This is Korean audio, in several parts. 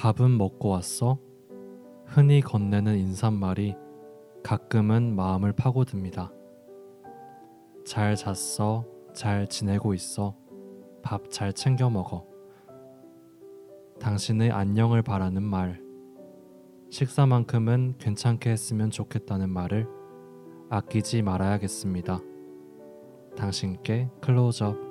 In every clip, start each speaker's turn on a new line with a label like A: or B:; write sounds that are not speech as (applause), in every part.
A: 밥은 먹고 왔어? 흔히 건네는 인사말이 가끔은 마음을 파고듭니다. 잘 잤어? 잘 지내고 있어? 밥 잘 챙겨 먹어. 당신의 안녕을 바라는 말. 식사만큼은 괜찮게 했으면 좋겠다는 말을 아끼지 말아야겠습니다. 당신께 클로즈업.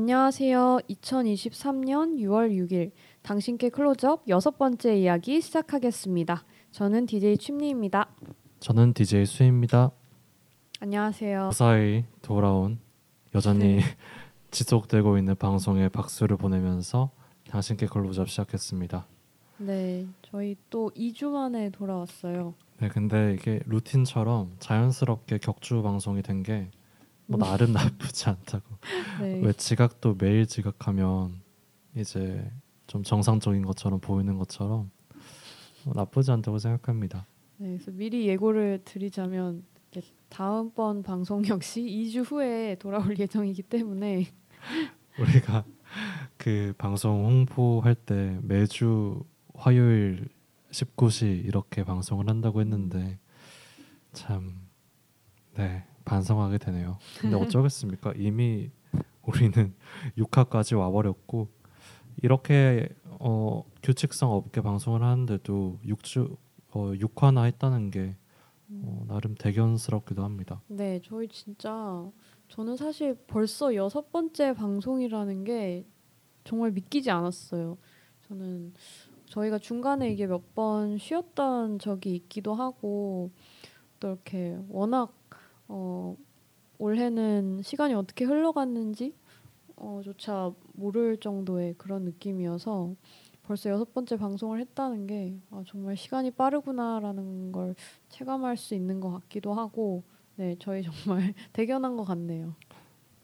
B: 안녕하세요. 2023년 6월 6일 당신께 클로즈업 여섯 번째 이야기 시작하겠습니다. 저는 DJ 춤리입니다.
A: 저는 DJ 수입니다.
B: 안녕하세요.
A: 무사히 돌아온 여전히 (laughs) 지속되고 있는 방송에 박수를 보내면서 당신께 클로즈업 시작했습니다.
B: 네, 저희 또 2주 만에 돌아왔어요.
A: 네, 근데 이게 루틴처럼 자연스럽게 격주 방송이 된 게 뭐 나름 나쁘지 않다고. (laughs)
B: 네.
A: 왜 지각도 매일 지각하면 이제 좀 정상적인 것처럼 보이는 것처럼 뭐 나쁘지 않다고 생각합니다.
B: 네, 그래서 미리 예고를 드리자면 다음번 방송 역시 (laughs) 2주 후에 돌아올 예정이기 때문에 (laughs)
A: 우리가 그 방송 홍보할 때 매주 화요일 19시 이렇게 방송을 한다고 했는데 참 네, 반성하게 되네요. 근데 (laughs) 어쩌겠습니까? 이미 우리는 (laughs) 6화까지 와버렸고 이렇게 어, 규칙성 없게 방송을 하는데도 6주 어, 6화나 했다는 게 어, 나름 대견스럽기도 합니다.
B: 네, 저희 진짜 저는 사실 벌써 여섯 번째 방송이라는 게 정말 믿기지 않았어요. 저는 저희가 중간에 이게 몇 번 쉬었던 적이 있기도 하고 또 이렇게 워낙 어, 올해는 시간이 어떻게 흘러갔는지 어, 조차 모를 정도의 그런 느낌이어서 벌써 여섯 번째 방송을 했다는 게 아, 정말 시간이 빠르구나라는 걸 체감할 수 있는 것 같기도 하고 네 저희 정말 (laughs) 대견한 것 같네요.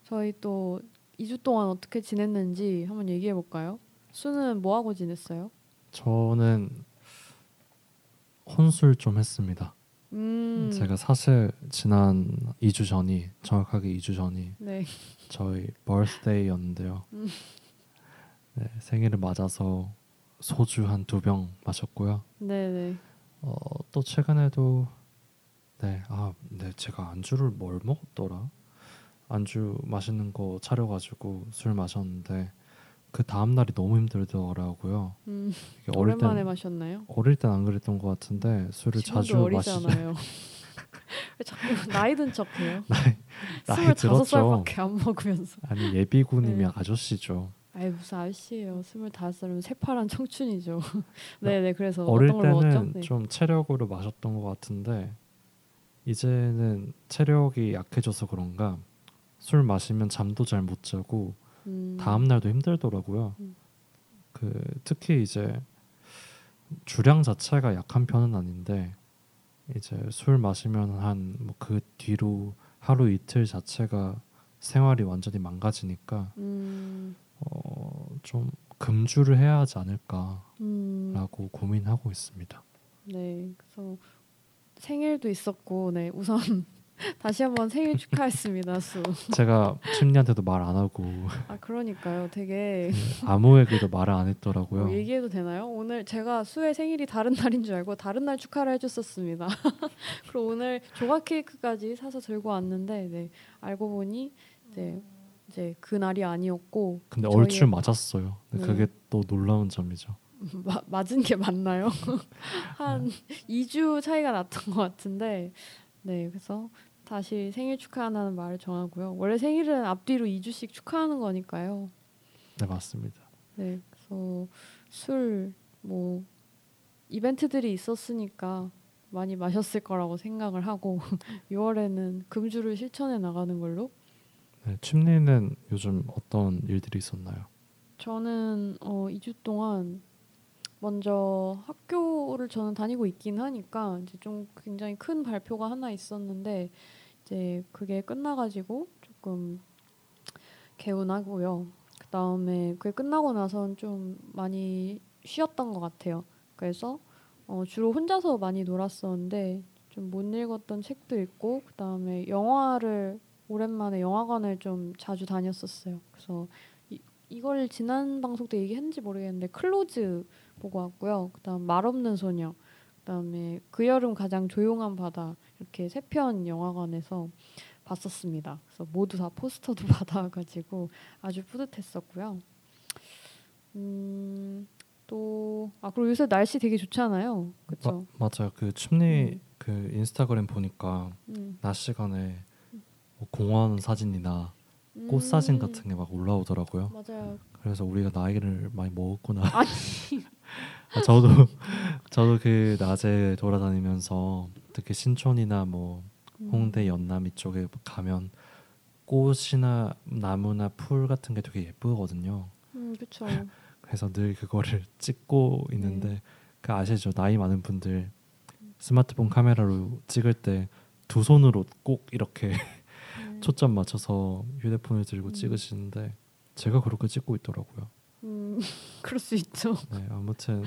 B: 저희 또 2주 동안 어떻게 지냈는지 한번 얘기해 볼까요? 수는 뭐 하고 지냈어요?
A: 저는 혼술 좀 했습니다.
B: 음,
A: 제가 사실 지난 2주 전이 정확하게 2주 전이
B: 네,
A: 저희 버스데이였는데요.
B: 음.
A: 네, 생일을 맞아서 소주 한 두 병 마셨고요.
B: 네, 네.
A: 어, 또 최근에도 네, 아, 네, 제가 안주를 뭘 먹었더라? 안주 맛있는 거 차려가지고 술 마셨는데 그 다음 날이 너무 힘들더라고요.
B: 음,
A: 어릴
B: 오랜만에
A: 땐
B: 마셨나요?
A: 어릴 땐 안 그랬던 것 같은데 술을 자주. (laughs)
B: 왜 자꾸 나이 든 척해요? (laughs)
A: 나이 나이 들었죠.
B: 살밖에 안 먹으면서.
A: 아니 예비군이면
B: 네.
A: 아저씨죠.
B: 아이 무슨 아저씨예요. 스물다섯 살이면 새파란 청춘이죠. 네네 (laughs) 그래서
A: 어릴? 때는
B: 네.
A: 좀 체력으로 마셨던 것 같은데 이제는 체력이 약해져서 그런가 술 마시면 잠도 잘 못 자고
B: 음,
A: 다음 날도 힘들더라고요.
B: 음.
A: 그 특히 이제 주량 자체가 약한 편은 아닌데 이제 술 마시면 한 뭐 그 뒤로 하루 이틀 자체가 생활이 완전히 망가지니까
B: 음,
A: 어, 좀 금주를 해야 하지 않을까라고
B: 음,
A: 고민하고 있습니다.
B: 네 그래서 생일도 있었고 네 우선 다시 한번 생일 축하했습니다 수.
A: 제가 춘리한테도 말 안 하고
B: 아 그러니까요. 되게
A: 아무에게도 말을 안 했더라고요.
B: 뭐 얘기해도 되나요? 오늘 제가 수의 생일이 다른 날인 줄 알고 다른 날 축하를 해줬었습니다. (laughs) 그리고 오늘 조각 케이크까지 사서 들고 왔는데 네, 알고 보니 이제 이제 그 날이 아니었고
A: 근데
B: 저희의-
A: 얼추 맞았어요.
B: 네.
A: 그게 또 놀라운 점이죠. (laughs)
B: 마, 맞은 게 맞나요? (laughs) 한 2주 차이가 났던 것 같은데 네 그래서 다시 생일 축하한다는 말을 정하고요. 원래 생일은 앞뒤로 2주씩 축하하는 거니까요.
A: 네 맞습니다.
B: 네, 그래서 술 뭐 이벤트들이 있었으니까 많이 마셨을 거라고 생각을 하고 (laughs) 6월에는 금주를 실천해 나가는 걸로.
A: 네, 춤리는 요즘 어떤 일들이 있었나요?
B: 저는 어 2주 동안 먼저 학교를 저는 다니고 있긴 하니까 이제 좀 굉장히 큰 발표가 하나 있었는데 이제 그게 끝나가지고 조금 개운하고요. 그 다음에 그게 끝나고 나선 좀 많이 쉬었던 것 같아요. 그래서 어, 주로 혼자서 많이 놀았었는데 좀 못 읽었던 책도 있고 그 다음에 영화를 오랜만에 영화관을 좀 자주 다녔었어요. 그래서 이, 이걸 지난 방송 때 얘기했는지 모르겠는데 클로즈 보고 왔고요. 그다음 말 없는 소녀, 그다음에 그 여름 가장 조용한 바다 이렇게 세 편 영화관에서 봤었습니다. 그래서 모두 다 포스터도 (laughs) 받아가지고 아주 뿌듯했었고요. 음, 또아 그리고 요새 날씨 되게 좋잖아요. 그렇죠?
A: 맞아요. 그 춤리
B: 음.
A: 그 인스타그램 보니까
B: 음.
A: 낮 시간에 뭐 공원 사진이나 꽃 사진 같은 게 막 올라오더라고요.
B: 음. 맞아요.
A: 그래서 우리가 나이를 많이 먹었구나.
B: 아니. (laughs)
A: 아, 저도 저도 그 낮에 돌아다니면서 특히 신촌이나 뭐
B: 음.
A: 홍대 연남 이쪽에 가면 꽃이나 나무나 풀 같은 게 되게 예쁘거든요.
B: 음, 그렇죠. (laughs)
A: 그래서 늘 그거를 찍고 있는데
B: 네.
A: 그 아시죠? 나이 많은 분들 스마트폰 카메라로 찍을 때 두 손으로 꼭 이렇게
B: 음. (laughs)
A: 초점 맞춰서 휴대폰을 들고
B: 음.
A: 찍으시는데 제가 그렇게 찍고 있더라고요.
B: 음, (laughs) 그럴 수 있죠.
A: 네, 아무튼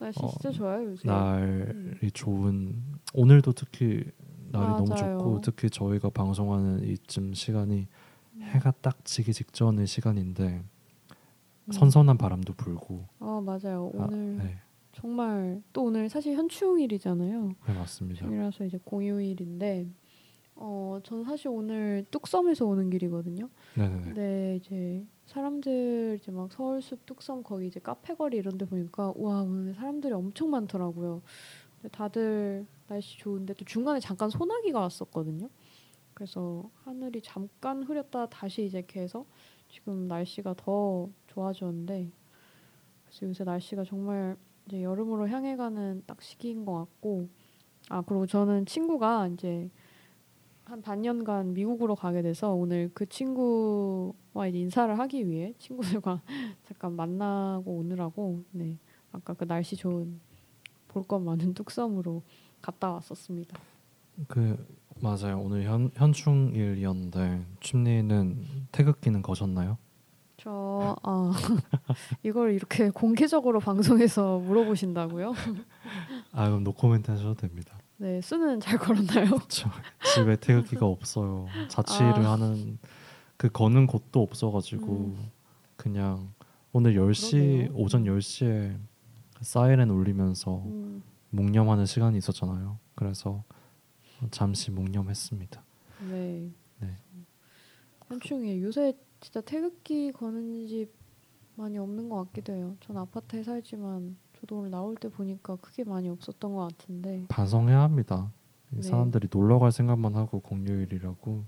B: 날씨
A: 어,
B: 진짜 좋아요 요새.
A: 날이 좋은 오늘도 특히 날이 너무
B: 맞아요.
A: 좋고 특히 저희가 방송하는 이쯤 시간이
B: 음.
A: 해가 딱 지기 직전의 시간인데
B: 음.
A: 선선한 바람도 불고
B: 아 맞아요.
A: 아,
B: 오늘
A: 네,
B: 정말 또 오늘 사실 현충일이잖아요.
A: 네 맞습니다.
B: 중이라서 이제 공휴일인데 어 저는 사실 오늘 뚝섬에서 오는 길이거든요.
A: 네네네.
B: 근데 이제 사람들 이제 막 서울숲 뚝섬 거기 이제 카페 거리 이런 데 보니까 와 오늘 사람들이 엄청 많더라고요. 다들 날씨 좋은데 또 중간에 잠깐 소나기가 왔었거든요. 그래서 하늘이 잠깐 흐렸다 다시 이제 개서 지금 날씨가 더 좋아졌는데 그래서 요새 날씨가 정말 이제 여름으로 향해 가는 딱 시기인 것 같고 아 그리고 저는 친구가 이제 한 반년간 미국으로 가게 돼서 오늘 그 친구와 이제 인사를 하기 위해 친구들과 (laughs) 잠깐 만나고 오느라고 네 아까 그 날씨 좋은 볼 것 많은 뚝섬으로 갔다 왔었습니다.
A: 그 맞아요. 오늘 현 현충일이었는데 춤리는 태극기는 거셨나요?
B: 저 아, (laughs) 이걸 이렇게 공개적으로 방송에서 물어보신다고요?
A: 아 그럼 노코멘트 하셔도 됩니다.
B: 네 수는 잘 걸었나요? (laughs)
A: 저 집에 태극기가 없어요. 자취를
B: 아.
A: 하는 그 거는 곳도 없어가지고 그냥 오늘 10시
B: 음. 그러게요.
A: 오전 10시에 사이렌 울리면서
B: 음,
A: 묵념하는 시간이 있었잖아요. 그래서 잠시 묵념했습니다.
B: 네.
A: 네.
B: 현충일 요새 진짜 태극기 거는 집 많이 없는 것 같기도 해요. 전 아파트에 살지만 저도 오늘 나올 때 보니까 크게 많이 없었던 것 같은데
A: 반성해야 합니다. 이
B: 네.
A: 사람들이 놀러 갈 생각만 하고 공휴일이라고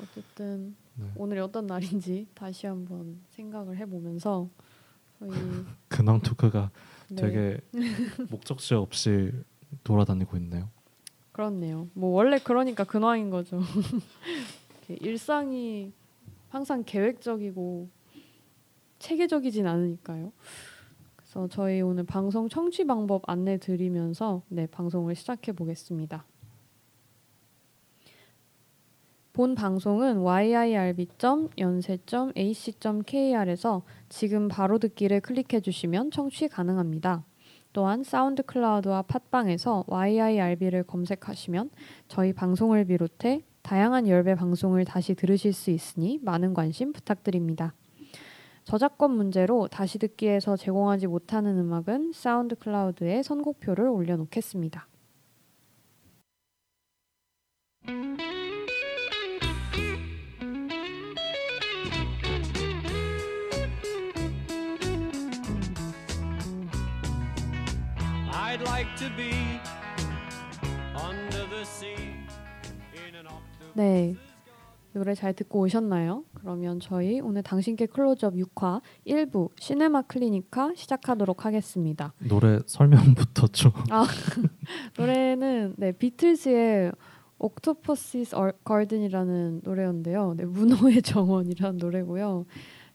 B: 어쨌든
A: 네.
B: 오늘이 어떤 날인지 다시 한번 생각을 해보면서 저희 (laughs)
A: 근황 토크가
B: 네,
A: 되게 목적지 없이 돌아다니고 있네요.
B: 그렇네요. 뭐 원래 그러니까 근황인 거죠. (laughs) 일상이 항상 계획적이고 체계적이진 않으니까요. 그래서 저희 오늘 방송 청취 방법 안내 드리면서 네 방송을 시작해 보겠습니다. 본 방송은 yirb.연세.ac.kr에서 지금 바로 듣기를 클릭해 주시면 청취 가능합니다. 또한 SoundCloud와 팟빵에서 yirb를 검색하시면 저희 방송을 비롯해 다양한 yirb 방송을 다시 들으실 수 있으니 많은 관심 부탁드립니다. 저작권 문제로 다시 듣기에서 제공하지 못하는 음악은 SoundCloud에 선곡표를 올려놓겠습니다.
C: I'd like to be under the sea in an octopus.
B: 네. 노래 잘 듣고 오셨나요? 그러면 저희 오늘 당신께 클로즈업 6화 1부 시네마 클리니카 시작하도록 하겠습니다.
A: 노래 설명부터 좀 (laughs)
B: 노래는 네 비틀즈의 옥토퍼시스 걸든이라는 노래였는데요. 네, 문어의 (laughs) 정원이라는 노래고요.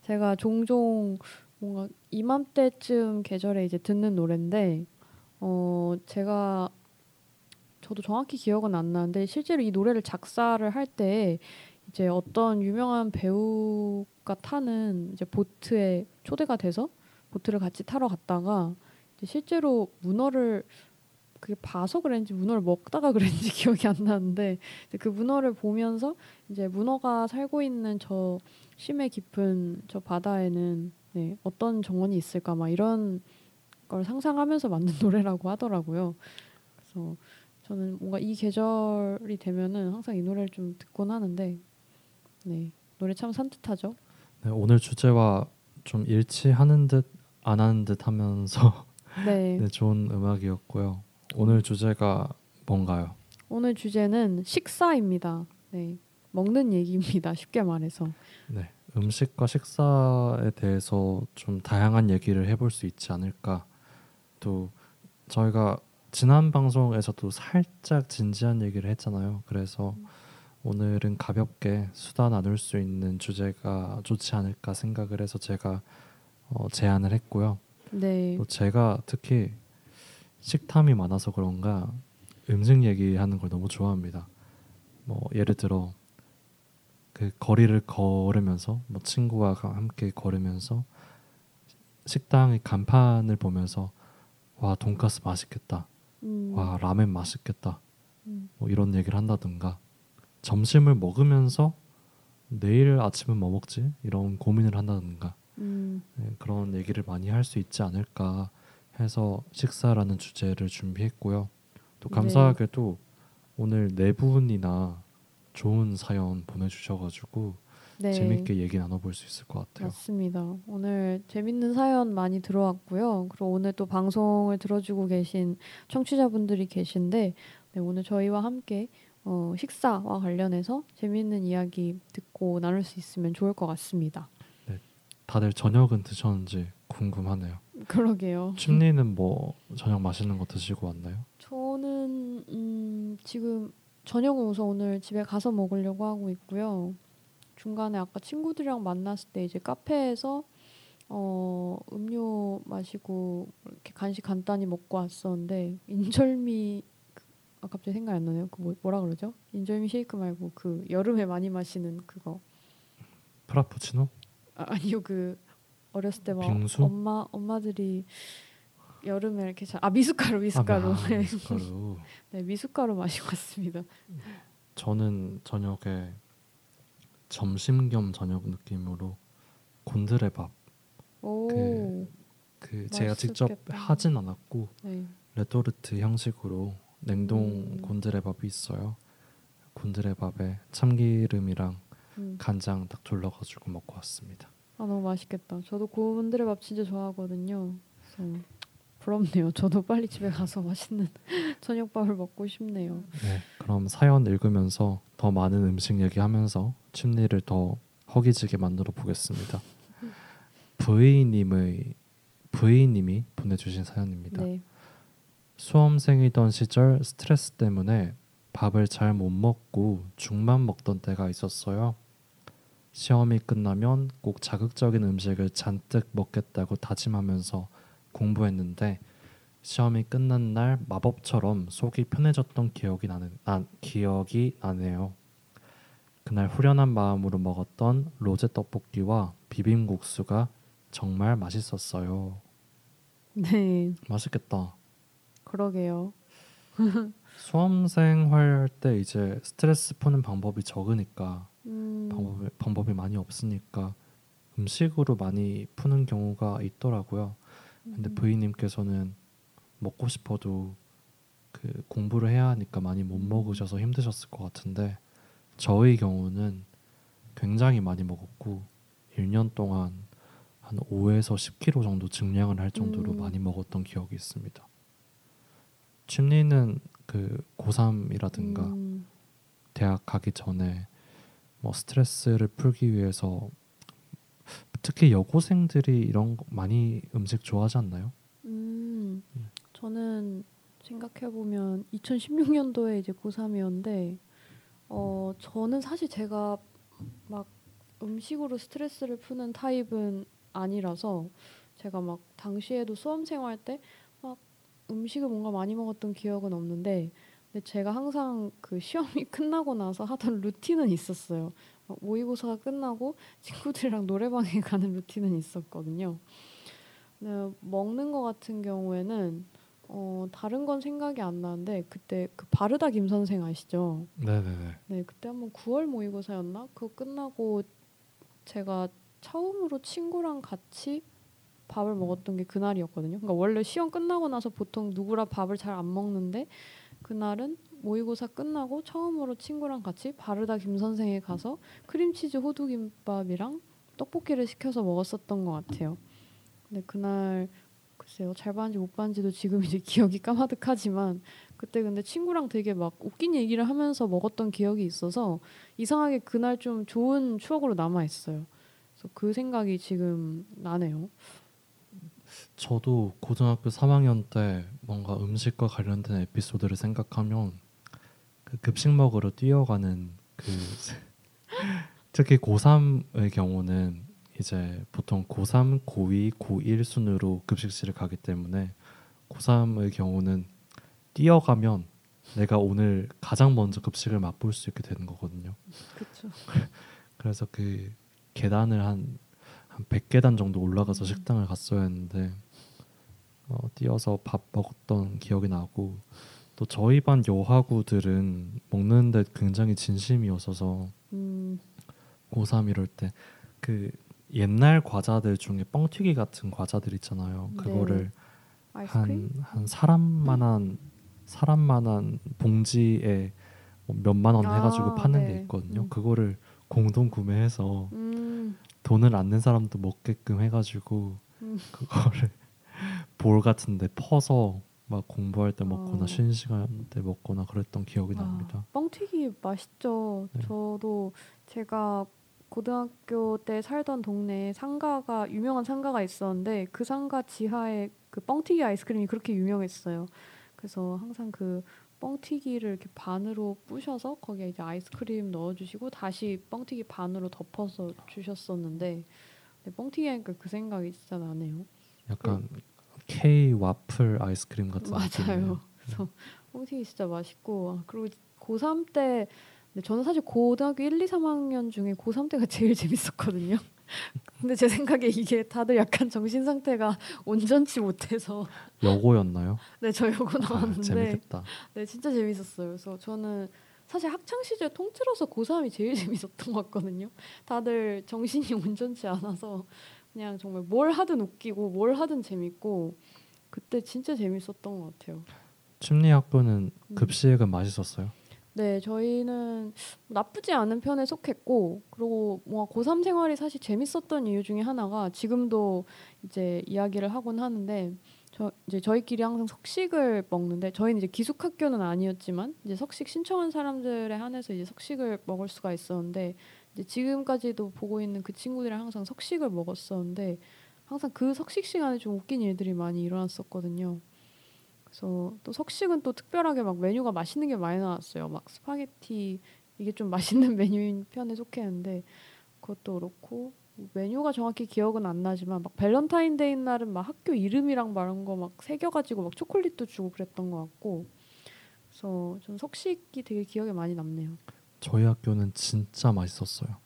B: 제가 종종 뭔가 이맘때쯤 계절에 이제 듣는 노래인데 어 제가 저도 정확히 기억은 안 나는데 실제로 이 노래를 작사를 할 때 이제 어떤 유명한 배우가 타는 이제 보트에 초대가 돼서 보트를 같이 타러 갔다가 실제로 문어를 그게 봐서 그랬는지 문어를 먹다가 (laughs) 그랬는지 기억이 안 나는데 그 문어를 보면서 이제 문어가 살고 있는 저 심해 깊은 저 바다에는 네, 어떤 정원이 있을까 막 이런 걸 상상하면서 만든 (laughs) 노래라고 하더라고요. 그래서 저는 뭔가 이 계절이 되면은 항상 이 노래를 좀 듣곤 하는데 네 노래 참 산뜻하죠.
A: 네, 오늘 주제와 좀 일치하는 듯 안 하는 듯 하면서 (laughs)
B: 네 (laughs)
A: 네, 좋은 음악이었고요. 오늘 주제가 뭔가요?
B: 오늘 주제는 식사입니다. 네 먹는 얘기입니다. 쉽게 말해서.
A: 네, 음식과 식사에 대해서 좀 다양한 얘기를 해볼 수 있지 않을까. 또 저희가 지난 방송에서도 살짝 진지한 얘기를 했잖아요. 그래서 오늘은 가볍게 수다 나눌 수 있는 주제가 좋지 않을까 생각을 해서 제가 어, 제안을 했고요.
B: 네
A: 또 제가 특히 식탐이 많아서 그런가 음식 얘기하는 걸 너무 좋아합니다. 뭐 예를 들어 그 거리를 걸으면서 뭐 친구와 가- 함께 걸으면서 식당의 간판을 보면서 와 돈가스 맛있겠다.
B: 음,
A: 와 라멘 맛있겠다.
B: 음,
A: 뭐 이런 얘기를 한다든가 점심을 먹으면서 내일 아침은 뭐 먹지? 이런 고민을 한다든가
B: 음,
A: 네, 그런 얘기를 많이 할 수 있지 않을까 해서 식사라는 주제를 준비했고요. 또
B: 네.
A: 감사하게도 오늘 네 분이나 좋은 사연 보내주셔가지고
B: 네
A: 재밌게 얘기 나눠볼 수 있을 것 같아요.
B: 맞습니다. 오늘 재밌는 사연 많이 들어왔고요. 그리고 오늘 또 방송을 들어주고 계신 청취자분들이 계신데 네, 오늘 저희와 함께 어, 식사와 관련해서 재밌는 이야기 듣고 나눌 수 있으면 좋을 것 같습니다.
A: 다들 저녁은 드셨는지 궁금하네요. (laughs)
B: 그러게요.
A: 춤니는 뭐 저녁 맛있는 거 드시고 왔나요?
B: 저는 음, 지금 저녁은 우선 오늘 집에 가서 먹으려고 하고 있고요. 중간에 아까 친구들이랑 만났을 때 이제 카페에서 어, 음료 마시고 이렇게 간식 간단히 먹고 왔었는데 인절미 그- 아 갑자기 생각이 안 나네요. 그 뭐, 뭐라 그러죠? 인절미 쉐이크 말고 그 여름에 많이 마시는 그거
A: Frappuccino?
B: 아, 아니요 그 어렸을 때 막? 엄마 엄마들이 여름에 이렇게 자, 아 미숫가루 미숫가루
A: 아,
B: 네.
A: 미숫가루. (laughs)
B: 네 미숫가루 마시고 왔습니다.
A: 저는 저녁에 점심 겸 저녁 느낌으로 곤드레밥
B: 오,
A: 그- 그 제가 직접. 하진 않았고
B: 네.
A: 레토르트 형식으로 냉동
B: 음.
A: 곤드레밥이 있어요. 곤드레밥에 참기름이랑
B: 음.
A: 간장 딱 둘러가지고 먹고 왔습니다.
B: 아 너무 맛있겠다. 저도 곤드레밥 진짜 좋아하거든요. 그래서 부럽네요. 저도 빨리 집에 가서 (laughs) 맛있는 저녁밥을 먹고 싶네요.
A: 네, 그럼 사연 읽으면서 더 많은 음식 얘기하면서 춤리를 더 허기지게 만들어 보겠습니다. (laughs) V님의 V님이 보내주신 사연입니다.
B: 네.
A: 수험생이던 시절 스트레스 때문에 밥을 잘 못 먹고 죽만 먹던 때가 있었어요. 시험이 끝나면 꼭 자극적인 음식을 잔뜩 먹겠다고 다짐하면서 공부했는데 시험이 끝난 날 마법처럼 속이 편해졌던 기억이 나는 아, 기억이 나네요. 그날 후련한 마음으로 먹었던 로제 떡볶이와 비빔국수가 정말 맛있었어요.
B: 네.
A: 맛있겠다.
B: 그러게요.
A: 수험생 할 때 이제 스트레스 푸는 방법이 적으니까
B: 음,
A: 방법이, 방법이 많이 없으니까 음식으로 많이 푸는 경우가 있더라고요. 근데
B: 음.
A: 부인님께서는 먹고 싶어도 그 공부를 해야 하니까 많이 못
B: 음.
A: 먹으셔서 힘드셨을 것 같은데 저의 경우는 굉장히 많이 먹었고 1년 동안 한 5에서 10kg 정도 증량을 할 정도로
B: 음.
A: 많이 먹었던 기억이 있습니다. 춘리는 그 고3이라든가
B: 음,
A: 대학 가기 전에 뭐 스트레스를 풀기 위해서 특히 여고생들이 이런 거 많이 음식 좋아하지 않나요?
B: 음, 저는 생각해 보면 2016년도에 이제 고3이었는데 어 저는 사실 제가 막 음식으로 스트레스를 푸는 타입은 아니라서 제가 막 당시에도 수험생활 때막 음식을 뭔가 많이 먹었던 기억은 없는데 근데 제가 항상 그 시험이 (laughs) 끝나고 나서 하던 루틴은 있었어요. 어, 모의고사가 끝나고 친구들이랑 (laughs) 노래방에 가는 루틴은 있었거든요. 네, 먹는 거 같은 경우에는 어, 다른 건 생각이 안 나는데 그때 그 바르다 김 선생 아시죠?
A: 네네네.
B: 네, 그때 한번 9월 모의고사였나? 그거 끝나고 제가 처음으로 친구랑 같이 밥을 먹었던 게 그날이었거든요. 그러니까 원래 시험 끝나고 나서 보통 누구랑 밥을 잘 안 먹는데 그날은 모의고사 끝나고 처음으로 친구랑 같이 바르다 김 선생에 가서 크림치즈 호두김밥이랑 떡볶이를 시켜서 먹었었던 것 같아요. 근데 그날 글쎄요 잘 봤는지 못 봤는지도 지금 이제 (laughs) 기억이 까마득하지만 그때 근데 친구랑 되게 막 웃긴 얘기를 하면서 먹었던 기억이 있어서 이상하게 그날 좀 좋은 추억으로 남아 있어요. 그래서 그 생각이 지금 나네요.
A: 저도 고등학교 3학년 때 뭔가 음식과 관련된 에피소드를 생각하면 그 급식 먹으러 뛰어가는 그 (laughs) 특히 고3의 경우는 이제 보통 고3, 고2, 고1 순으로 급식실을 가기 때문에 고3의 경우는 뛰어가면 내가 오늘 가장 먼저 급식을 맛볼 수 있게 되는 거거든요.
B: 그렇죠. (laughs)
A: 그래서 그 계단을 한, 한 100계단 정도 올라가서
B: 음.
A: 식당을 갔어야 했는데 어, 뛰어서 밥 먹었던 기억이 나고 또 저희 반 여하구들은 먹는데 굉장히 진심이었어서
B: 음,
A: 고3 이럴 때 그 옛날 과자들 중에 뻥튀기 같은 과자들 있잖아요.
B: 네.
A: 그거를
B: 아이스크림?
A: 한, 한 사람만한 사람만한 봉지에 뭐 몇만 원
B: 아,
A: 해가지고 파는
B: 네.
A: 게 있거든요.
B: 음.
A: 그거를 공동 구매해서
B: 음,
A: 돈을 안 낸 사람도 먹게끔 해가지고
B: 음.
A: 그거를 볼 같은데 퍼서 막 공부할 때 먹거나
B: 어.
A: 쉬는 시간 때 먹거나 그랬던 기억이
B: 아,
A: 납니다.
B: 뻥튀기 맛있죠.
A: 네.
B: 저도 제가 고등학교 때 살던 동네에 상가가 유명한 상가가 있었는데 그 상가 지하에 그 뻥튀기 아이스크림이 그렇게 유명했어요. 그래서 항상 그 뻥튀기를 이렇게 반으로 부셔서 거기에 이제 아이스크림 넣어주시고 다시 뻥튀기 반으로 덮어서 주셨었는데 뻥튀기 하니까 그 생각이 진짜 나네요.
A: 약간 K 와플 아이스크림 같은
B: 맞아요. 그래서 뻥튀기 진짜 맛있고 아, 그리고 고3 때 저는 사실 고등학교 1, 2, 3학년 중에 고3 때가 제일 (laughs) 재밌었거든요. 근데 제 생각에 이게 다들 약간 정신 상태가 (laughs) 온전치 못해서
A: 여고였나요?
B: 네 저 여고
A: 아,
B: 나왔는데
A: 재밌겠다.
B: 네 진짜 재밌었어요. 그래서 저는 사실 학창 시절 통틀어서 고3이 제일 (laughs) 재밌었던 것 같거든요. 다들 정신이 온전치 않아서 그냥 정말 뭘 하든 웃기고 뭘 하든 재밌고 그때 진짜 재밌었던 것 같아요.
A: 심리학교는
B: 음.
A: 급식은 맛있었어요.
B: 네, 저희는 나쁘지 않은 편에 속했고, 그리고 뭐 고3 생활이 사실 재밌었던 이유 중에 하나가 지금도 이제 이야기를 하곤 하는데, 저 이제 저희끼리 항상 석식을 먹는데, 저희는 이제 기숙학교는 아니었지만 이제 석식 신청한 사람들에 한해서 이제 석식을 먹을 수가 있었는데, 지금까지도 보고 있는 그 친구들이랑 항상 석식을 먹었었는데, 항상 그 석식 시간에 좀 웃긴 일들이 많이 일어났었거든요. 그래서 또 석식은 또 특별하게 막 메뉴가 맛있는 게 많이 나왔어요. 막 스파게티 이게 좀 맛있는 (laughs) 메뉴인 편에 속했는데 그것도 그렇고 메뉴가 정확히 기억은 안 나지만 막 밸런타인데이 날은 막 학교 이름이랑 말한 거 막 새겨가지고 막 초콜릿도 주고 그랬던 것 같고 그래서 전 석식이 되게 기억에 많이 남네요.
A: 저희 학교는 진짜 맛있었어요.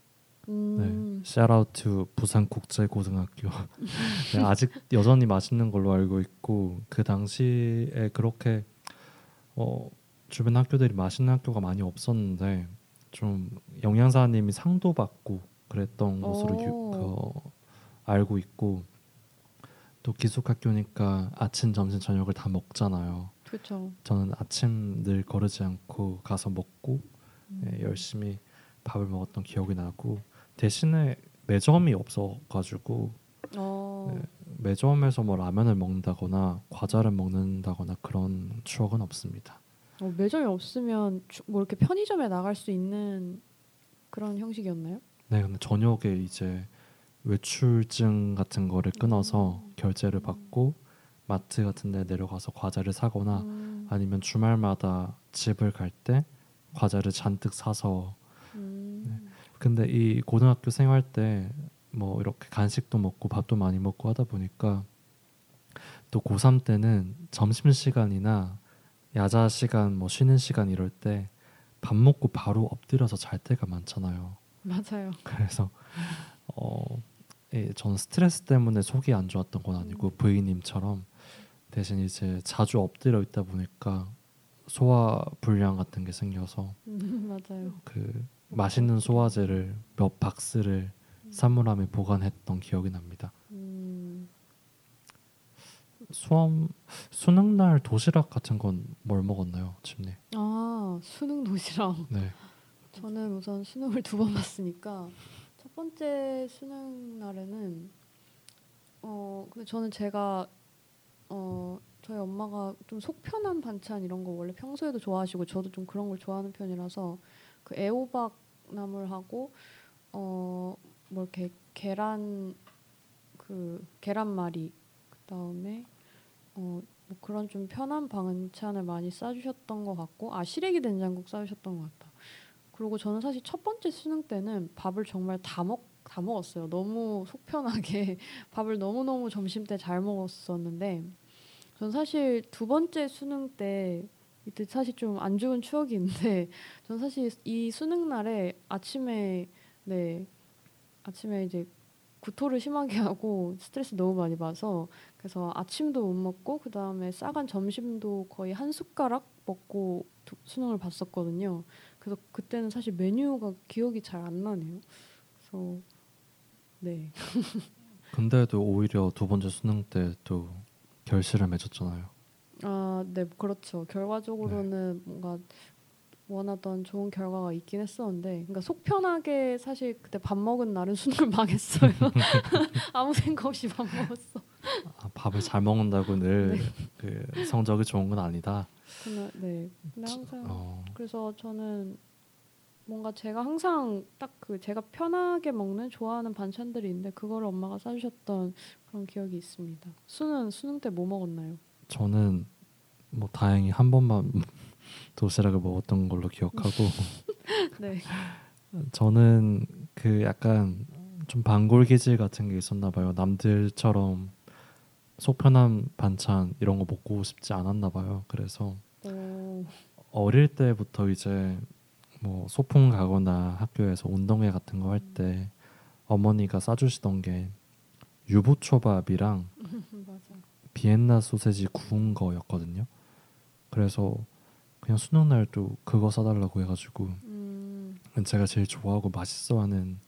B: 음,
A: 네, shout out to 부산 국제 고등학교. (laughs) 네, 아직 여전히 맛있는 걸로 알고 있고 그 당시에 그렇게 어, 주변 학교들이 맛있는 학교가 많이 없었는데 좀 영양사님이 상도 받고 그랬던 것으로 유,
B: 오.
A: 그, 알고 있고 또 기숙학교니까 아침, 점심, 저녁을 다 먹잖아요.
B: 그렇죠.
A: 저는 아침 늘 거르지 않고 가서 먹고
B: 음.
A: 예, 열심히 밥을 먹었던 기억이 나고 대신에 매점이 없어가지고
B: 어,
A: 네. 매점에서 뭐 라면을 먹는다거나 과자를 먹는다거나 그런 추억은 없습니다.
B: 어, 매점이 없으면 주- 뭐 이렇게 편의점에 나갈 수 있는 그런 형식이었나요?
A: 네, 근데 저녁에 이제 외출증 같은 거를 끊어서 결제를 받고 마트 같은 데 내려가서 과자를 사거나
B: 음,
A: 아니면 주말마다 집을 갈 때 과자를 잔뜩 사서
B: 음.
A: 근데 이 고등학교 생활 때 뭐 이렇게 간식도 먹고 밥도 많이 먹고 하다 보니까 또 고3 때는 점심 시간이나 야자 시간 뭐 쉬는 시간 이럴 때 밥 먹고 바로 엎드려서 잘 때가 많잖아요.
B: 맞아요. (laughs)
A: 그래서 어, 예, 전 스트레스 때문에 속이 안 좋았던 건 아니고 부인님처럼 대신 이제 자주 엎드려 있다 보니까 소화 불량 같은 게 생겨서
B: 음, 맞아요.
A: 그 맛있는 소화제를 몇 박스를 사물함에 보관했던 기억이 납니다.
B: 음,
A: 수험 수능 날 도시락 같은 건 뭘 먹었나요, 침님?
B: 아 수능 도시락. (laughs)
A: 네.
B: 저는 우선 수능을 두 번 봤으니까 첫 번째 수능 날에는 어 근데 저는 제가 어 저희 엄마가 좀 속 편한 반찬 이런 거 원래 평소에도 좋아하시고 저도 좀 그런 걸 좋아하는 편이라서 그 애호박 나물하고 어 뭐 이렇게 계란 그 계란말이 그다음에 어 뭐 그런 좀 편한 반찬을 많이 싸주셨던 것 같고 아 시래기 된장국 싸주셨던 것 같다. 그리고 저는 사실 첫 번째 수능 때는 밥을 정말 다 먹 다 먹었어요. 너무 속편하게 (laughs) 밥을 너무 너무 점심 때 잘 먹었었는데 전 사실 두 번째 수능 때 이때 사실 좀 안 좋은 추억이 있는데 (laughs) 전 사실 이 수능 날에 아침에 네 아침에 이제 구토를 심하게 (laughs) 하고 스트레스 너무 많이 받아서 그래서 아침도 못 먹고 그 다음에 싸간 점심도 거의 한 숟가락 먹고 두- 수능을 봤었거든요. 그래서 그때는 사실 메뉴가 기억이 잘 안 나네요. 그래서 네
A: 근데도 오히려 두 번째 수능 때 또 결실을 맺었잖아요.
B: 아, 네, 그렇죠. 결과적으로는 뭔가 원하던 좋은 결과가 있긴 했었는데, 그러니까 속 편하게 사실 그때 밥 먹은 날은 (laughs) 수능을 망했어요. (laughs) 아무 생각 없이 밥 먹었어.
A: 아, 밥을 잘 먹는다고 늘
B: 네.
A: 그 성적이 좋은 건 아니다.
B: 그날, 네, 근데 항상
A: 어,
B: 그래서 저는 뭔가 제가 항상 딱 그 제가 편하게 먹는 좋아하는 반찬들이 있는데 그거를 엄마가 싸주셨던 그런 기억이 있습니다. 수능 수능 때 뭐 먹었나요?
A: 저는 뭐 다행히 한 번만 (laughs) 도시락을 먹었던 걸로 기억하고 (laughs)
B: 네.
A: 저는 그 약간 좀 반골 기질 같은 게 있었나 봐요. 남들처럼 속 편한 반찬 이런 거 먹고 싶지 않았나 봐요. 그래서
B: 오,
A: 어릴 때부터 이제 뭐 소풍 가거나 학교에서 운동회 같은 거 할 때 어머니가 싸주시던 게 유부초밥이랑
B: 맞아.
A: 비엔나 소세지 구운 거였거든요. 그래서 그냥 수능 날도 그거 싸달라고 해가지고
B: 음,
A: 제가 제일 좋아하고 맛있어하는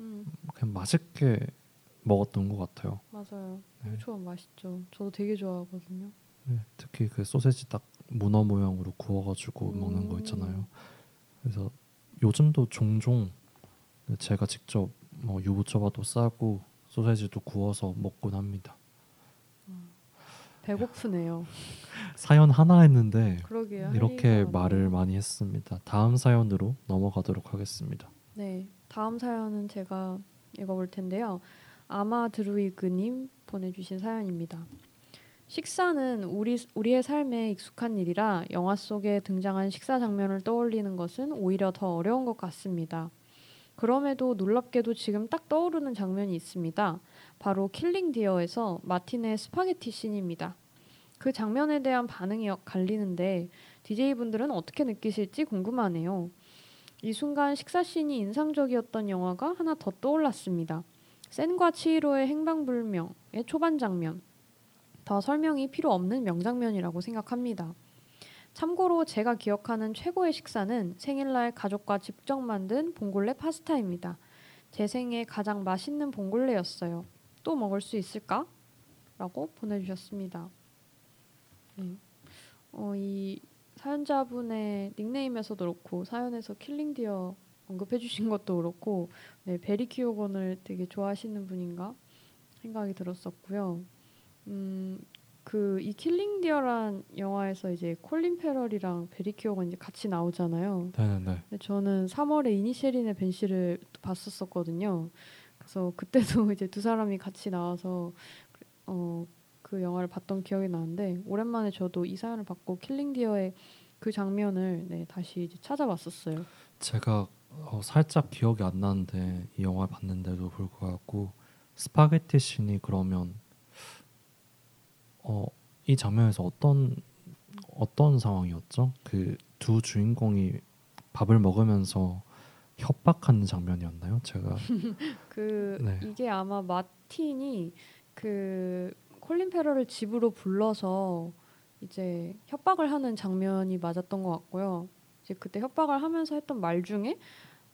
B: 음.
A: 그냥 맛있게 먹었던 것 같아요.
B: 맞아요.
A: 네.
B: 유초밥 맛있죠. 저도 되게 좋아하거든요.
A: 네, 특히 그 소세지 딱 문어 모양으로 구워가지고 먹는 거
B: 음.
A: 있잖아요. 그래서 요즘도 종종 제가 직접 뭐 유부초밥도 싸고 소세지도 구워서 먹곤 합니다.
B: 배고프네요. (laughs)
A: 사연 하나 했는데
B: 그러게요. 할
A: 이렇게 말을. 많이 했습니다. 다음 사연으로 넘어가도록 하겠습니다.
B: 네, 다음 사연은 제가 읽어볼 텐데요. 아마 드루이그님 보내주신 사연입니다. 식사는 우리 우리의 삶에 익숙한 일이라 영화 속에 등장한 식사 장면을 떠올리는 것은 오히려 더 어려운 것 같습니다. 그럼에도 놀랍게도 지금 딱 떠오르는 장면이 있습니다. 바로 킬링 디어에서 마틴의 스파게티 씬입니다. 그 장면에 대한 반응이 갈리는데 DJ 분들은 어떻게 느끼실지 궁금하네요. 이 순간 식사 씬이 인상적이었던 영화가 하나 더 떠올랐습니다. 센과 치히로의 행방불명의 초반 장면. 더 설명이 필요 없는 명장면이라고 생각합니다. 참고로 제가 기억하는 최고의 식사는 생일날 가족과 직접 만든 봉골레 파스타입니다. 제 생애 가장 맛있는 봉골레였어요. 또 먹을 수 있을까? 라고 보내주셨습니다. 네. 어, 이 사연자분의 닉네임에서도 그렇고 사연에서 킬링디어 언급해주신 것도 그렇고 네, 배리 키오건을 되게 좋아하시는 분인가 생각이 들었었고요. 음, 그 이 킬링 디어란 영화에서 이제 콜린 페럴이랑 배리 키오건 이제 같이 나오잖아요.
A: 네네네.
B: 근데 저는 3월에 이니셰린의 밴시를 또 봤었었거든요. 그래서 그때도 (laughs) 이제 두 사람이 같이 나와서 어, 그 영화를 봤던 기억이 나는데 오랜만에 저도 이 사연을 받고 킬링 디어의 그 장면을 네, 다시 이제 찾아봤었어요.
A: 제가 어, 살짝 기억이 안 나는데 이 영화 봤는데도 불구하고 스파게티 씬이 그러면 어, 이 장면에서 어떤 어떤 상황이었죠? 그 두 주인공이 밥을 먹으면서 협박하는 장면이었나요? 제가 (laughs)
B: 그
A: 네.
B: 이게 아마 마틴이 그 콜린 페럴을 집으로 불러서 이제 협박을 하는 장면이 맞았던 것 같고요. 이제 그때 협박을 하면서 했던 말 중에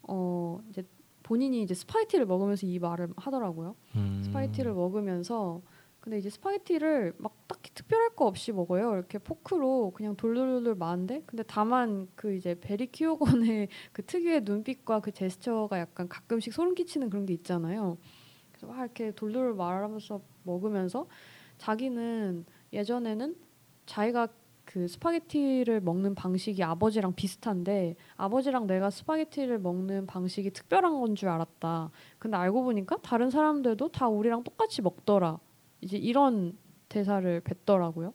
B: 어 이제 본인이 이제 스파게티를 먹으면서 이 말을 하더라고요.
A: 음,
B: 스파게티를 먹으면서 근데 이제 스파게티를 막 딱히 특별할 거 없이 먹어요. 이렇게 포크로 그냥 돌돌돌 마는데 근데 다만 그 이제 배리 키오건의 (laughs) 그 특유의 눈빛과 그 제스처가 약간 가끔씩 소름 끼치는 그런 게 있잖아요. 그래서 막 이렇게 돌돌 말면서 먹으면서 자기는 예전에는 자기가 그 스파게티를 먹는 방식이 아버지랑 비슷한데 아버지랑 내가 스파게티를 먹는 방식이 특별한 건 줄 알았다. 근데 알고 보니까 다른 사람들도 다 우리랑 똑같이 먹더라. 이제 이런 대사를 뱉더라고요.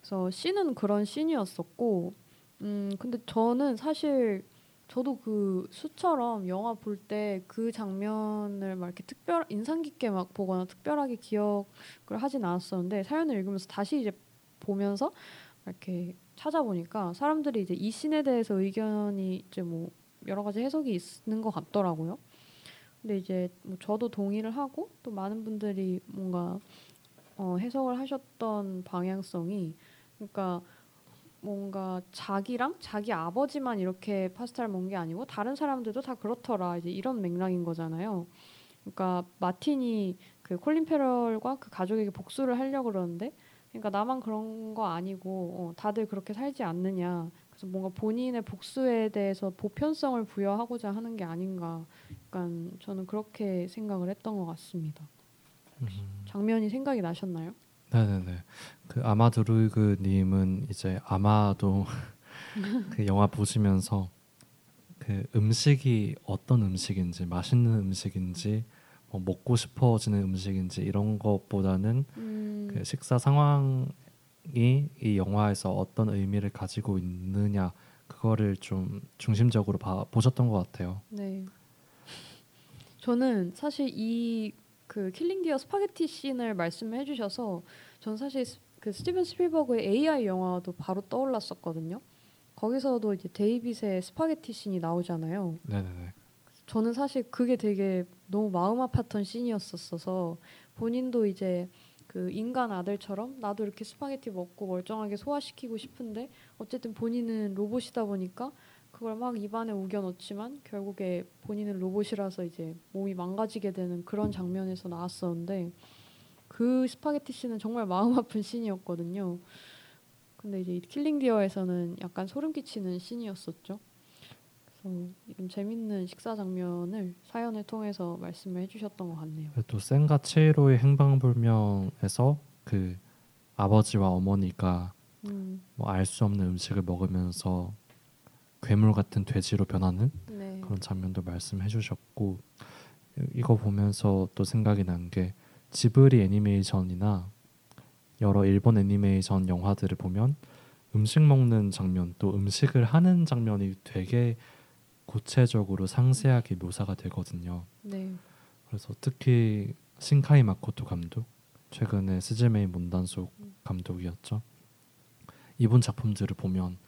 B: 그래서 씬은 그런 씬이었었고, 음 근데 저는 사실 저도 그 수처럼 영화 볼 때 그 장면을 막 이렇게 특별 인상 깊게 막 보거나 특별하게 기억을 하진 않았었는데 사연을 읽으면서 다시 이제 보면서 이렇게 찾아보니까 사람들이 이제 이 씬에 대해서 의견이 이제 뭐 여러 가지 해석이 있는 것 같더라고요. 근데 이제 뭐 저도 동의를 하고 또 많은 분들이 뭔가 어, 해석을 하셨던 방향성이 그러니까 뭔가 자기랑 자기 아버지만 이렇게 파스타를 먹는 게 아니고 다른 사람들도 다 그렇더라 이제 이런 맥락인 거잖아요. 그러니까 마틴이 그 콜린 페럴과 그 가족에게 복수를 하려고 그러는데 그러니까 나만 그런 거 아니고 어, 다들 그렇게 살지 않느냐. 그래서 뭔가 본인의 복수에 대해서 보편성을 부여하고자 하는 게 아닌가. 약간 저는 그렇게 생각을 했던 것 같습니다.
A: 음.
B: 장면이 생각이 나셨나요?
A: 네네네. 그 아마드루이그님은 이제 아마도 (laughs) 그 영화 보시면서 그 음식이 어떤 음식인지 맛있는 음식인지 뭐 먹고 싶어지는 음식인지 이런 것보다는
B: 음,
A: 그 식사 상황이 이 영화에서 어떤 의미를 가지고 있느냐 그거를 좀 중심적으로 봐, 보셨던 것 같아요.
B: 네. 저는 사실 이 그 킬링 디어 스파게티 씬을 말씀해 주셔서 전 사실 스- 그 스티븐 스필버그의 AI 영화도 바로 떠올랐었거든요. 거기서도 이제 데이빗의 스파게티 씬이 나오잖아요.
A: 네네네.
B: 저는 사실 그게 되게 너무 마음 아팠던 씬이었었어서 본인도 이제 그 인간 아들처럼 나도 이렇게 스파게티 먹고 멀쩡하게 소화시키고 싶은데 어쨌든 본인은 로봇이다 보니까 그걸 막 입안에 우겨 넣지만 결국에 본인은 로봇이라서 이제 몸이 망가지게 되는 그런 장면에서 나왔었는데 그 스파게티 씬은 정말 마음 아픈 씬이었거든요. 근데 이제 이 킬링 디어에서는 약간 소름 끼치는 씬이었었죠. 그래서 이런 재밌는 식사 장면을 사연을 통해서 말씀을 해주셨던 것 같네요.
A: 또 센과 치히로의 행방불명에서 그 아버지와 어머니가
B: 음,
A: 뭐알 수 없는 음식을 먹으면서 괴물 같은 돼지로 변하는
B: 네,
A: 그런 장면도 말씀해 주셨고 이거 보면서 또 생각이 난 게 지브리 애니메이션이나 여러 일본 애니메이션 영화들을 보면 음식 먹는 장면 또 음식을 하는 장면이 되게 구체적으로 상세하게 묘사가 되거든요.
B: 네,
A: 그래서 특히 신카이 마코토 감독 최근에 스즈메이 문단속 감독이었죠. 이분 작품들을 보면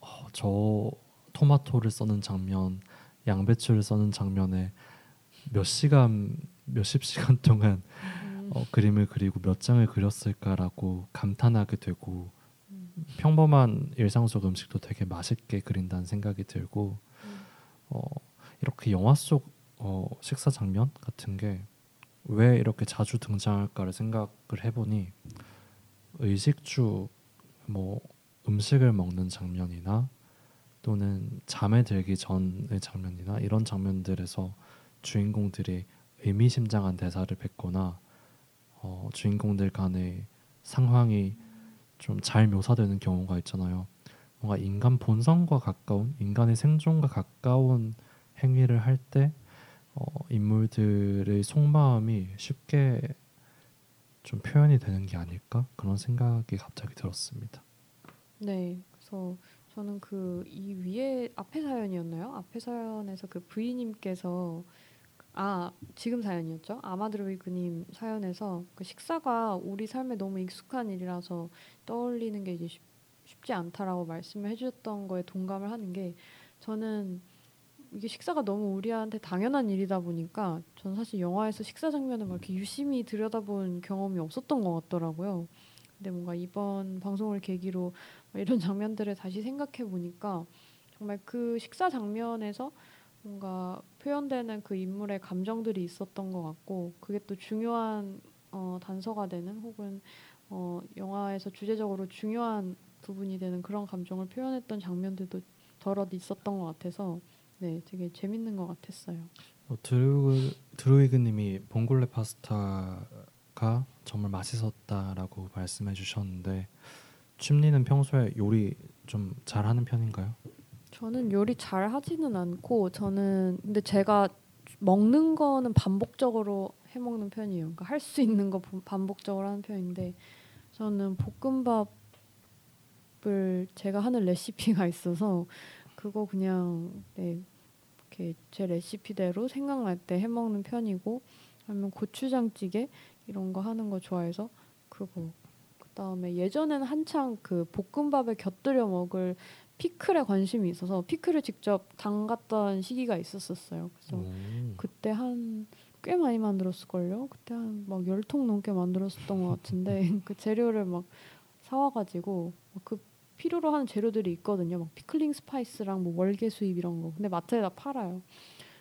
A: 어, 저 토마토를 써는 장면, 양배추를 써는 장면에 몇 시간, 몇십 시간 동안
B: 음,
A: 어, 그림을 그리고 몇 장을 그렸을까라고 감탄하게 되고
B: 음,
A: 평범한 일상 속 음식도 되게 맛있게 그린다는 생각이 들고
B: 음.
A: 어, 이렇게 영화 속 어, 식사 장면 같은 게 왜 이렇게 자주 등장할까를 생각을 해보니 의식주 뭐 음식을 먹는 장면이나 또는 잠에 들기 전의 장면이나 이런 장면들에서 주인공들이 의미심장한 대사를 뱉거나 어, 주인공들 간의 상황이 좀 잘 묘사되는 경우가 있잖아요. 뭔가 인간 본성과 가까운 인간의 생존과 가까운 행위를 할때 어, 인물들의 속마음이 쉽게 좀 표현이 되는 게 아닐까 그런 생각이 갑자기 들었습니다.
B: 네. 그래서 저는 그 이 위에 앞에 사연이었나요? 앞에 사연에서 그 부인님께서 아 지금 사연이었죠. 아마드로이그님 사연에서 그 식사가 우리 삶에 너무 익숙한 일이라서 떠올리는 게 이제 쉽, 쉽지 않다라고 말씀을 해주셨던 거에 동감을 하는 게 저는 이게 식사가 너무 우리한테 당연한 일이다 보니까 저는 사실 영화에서 식사 장면을 막 이렇게 유심히 들여다본 경험이 없었던 것 같더라고요. 근데 뭔가 이번 방송을 계기로 이런 장면들을 다시 생각해 보니까 정말 그 식사 장면에서 뭔가 표현되는 그 인물의 감정들이 있었던 것 같고 그게 또 중요한 어, 단서가 되는 혹은 어, 영화에서 주제적으로 중요한 부분이 되는 그런 감정을 표현했던 장면들도 덜어 있었던 것 같아서 네 되게 재밌는 것 같았어요.
A: 어, 드루 드루이그님이 봉골레 파스타가 정말 맛있었다라고 말씀해 주셨는데 춤리는 평소에 요리 좀 잘하는 편인가요?
B: 저는 요리 잘 하지는 않고 저는 근데 제가 먹는 거는 반복적으로 해 먹는 편이에요. 그러니까 할 수 있는 거 반복적으로 하는 편인데 저는 볶음밥 을 제가 하는 레시피가 (laughs) 있어서 그거 그냥 네 이렇게 제 레시피대로 생각날 때 해 먹는 편이고 아니면 고추장찌개 이런 거 하는 거 좋아해서 그거 그다음에 예전에는 한창 그 볶음밥에 곁들여 먹을 피클에 관심이 있어서 피클을 직접 담갔던 시기가 있었었어요. 그래서
A: 오.
B: 그때 한 꽤 많이 만들었을걸요. 그때 한 막 열 통 넘게 만들었었던 것 같은데 (laughs) 그 재료를 막 사와가지고 그 필요로 하는 재료들이 있거든요. 막 pickling spice랑 뭐 월계수잎 이런 거. 근데 마트에다 팔아요.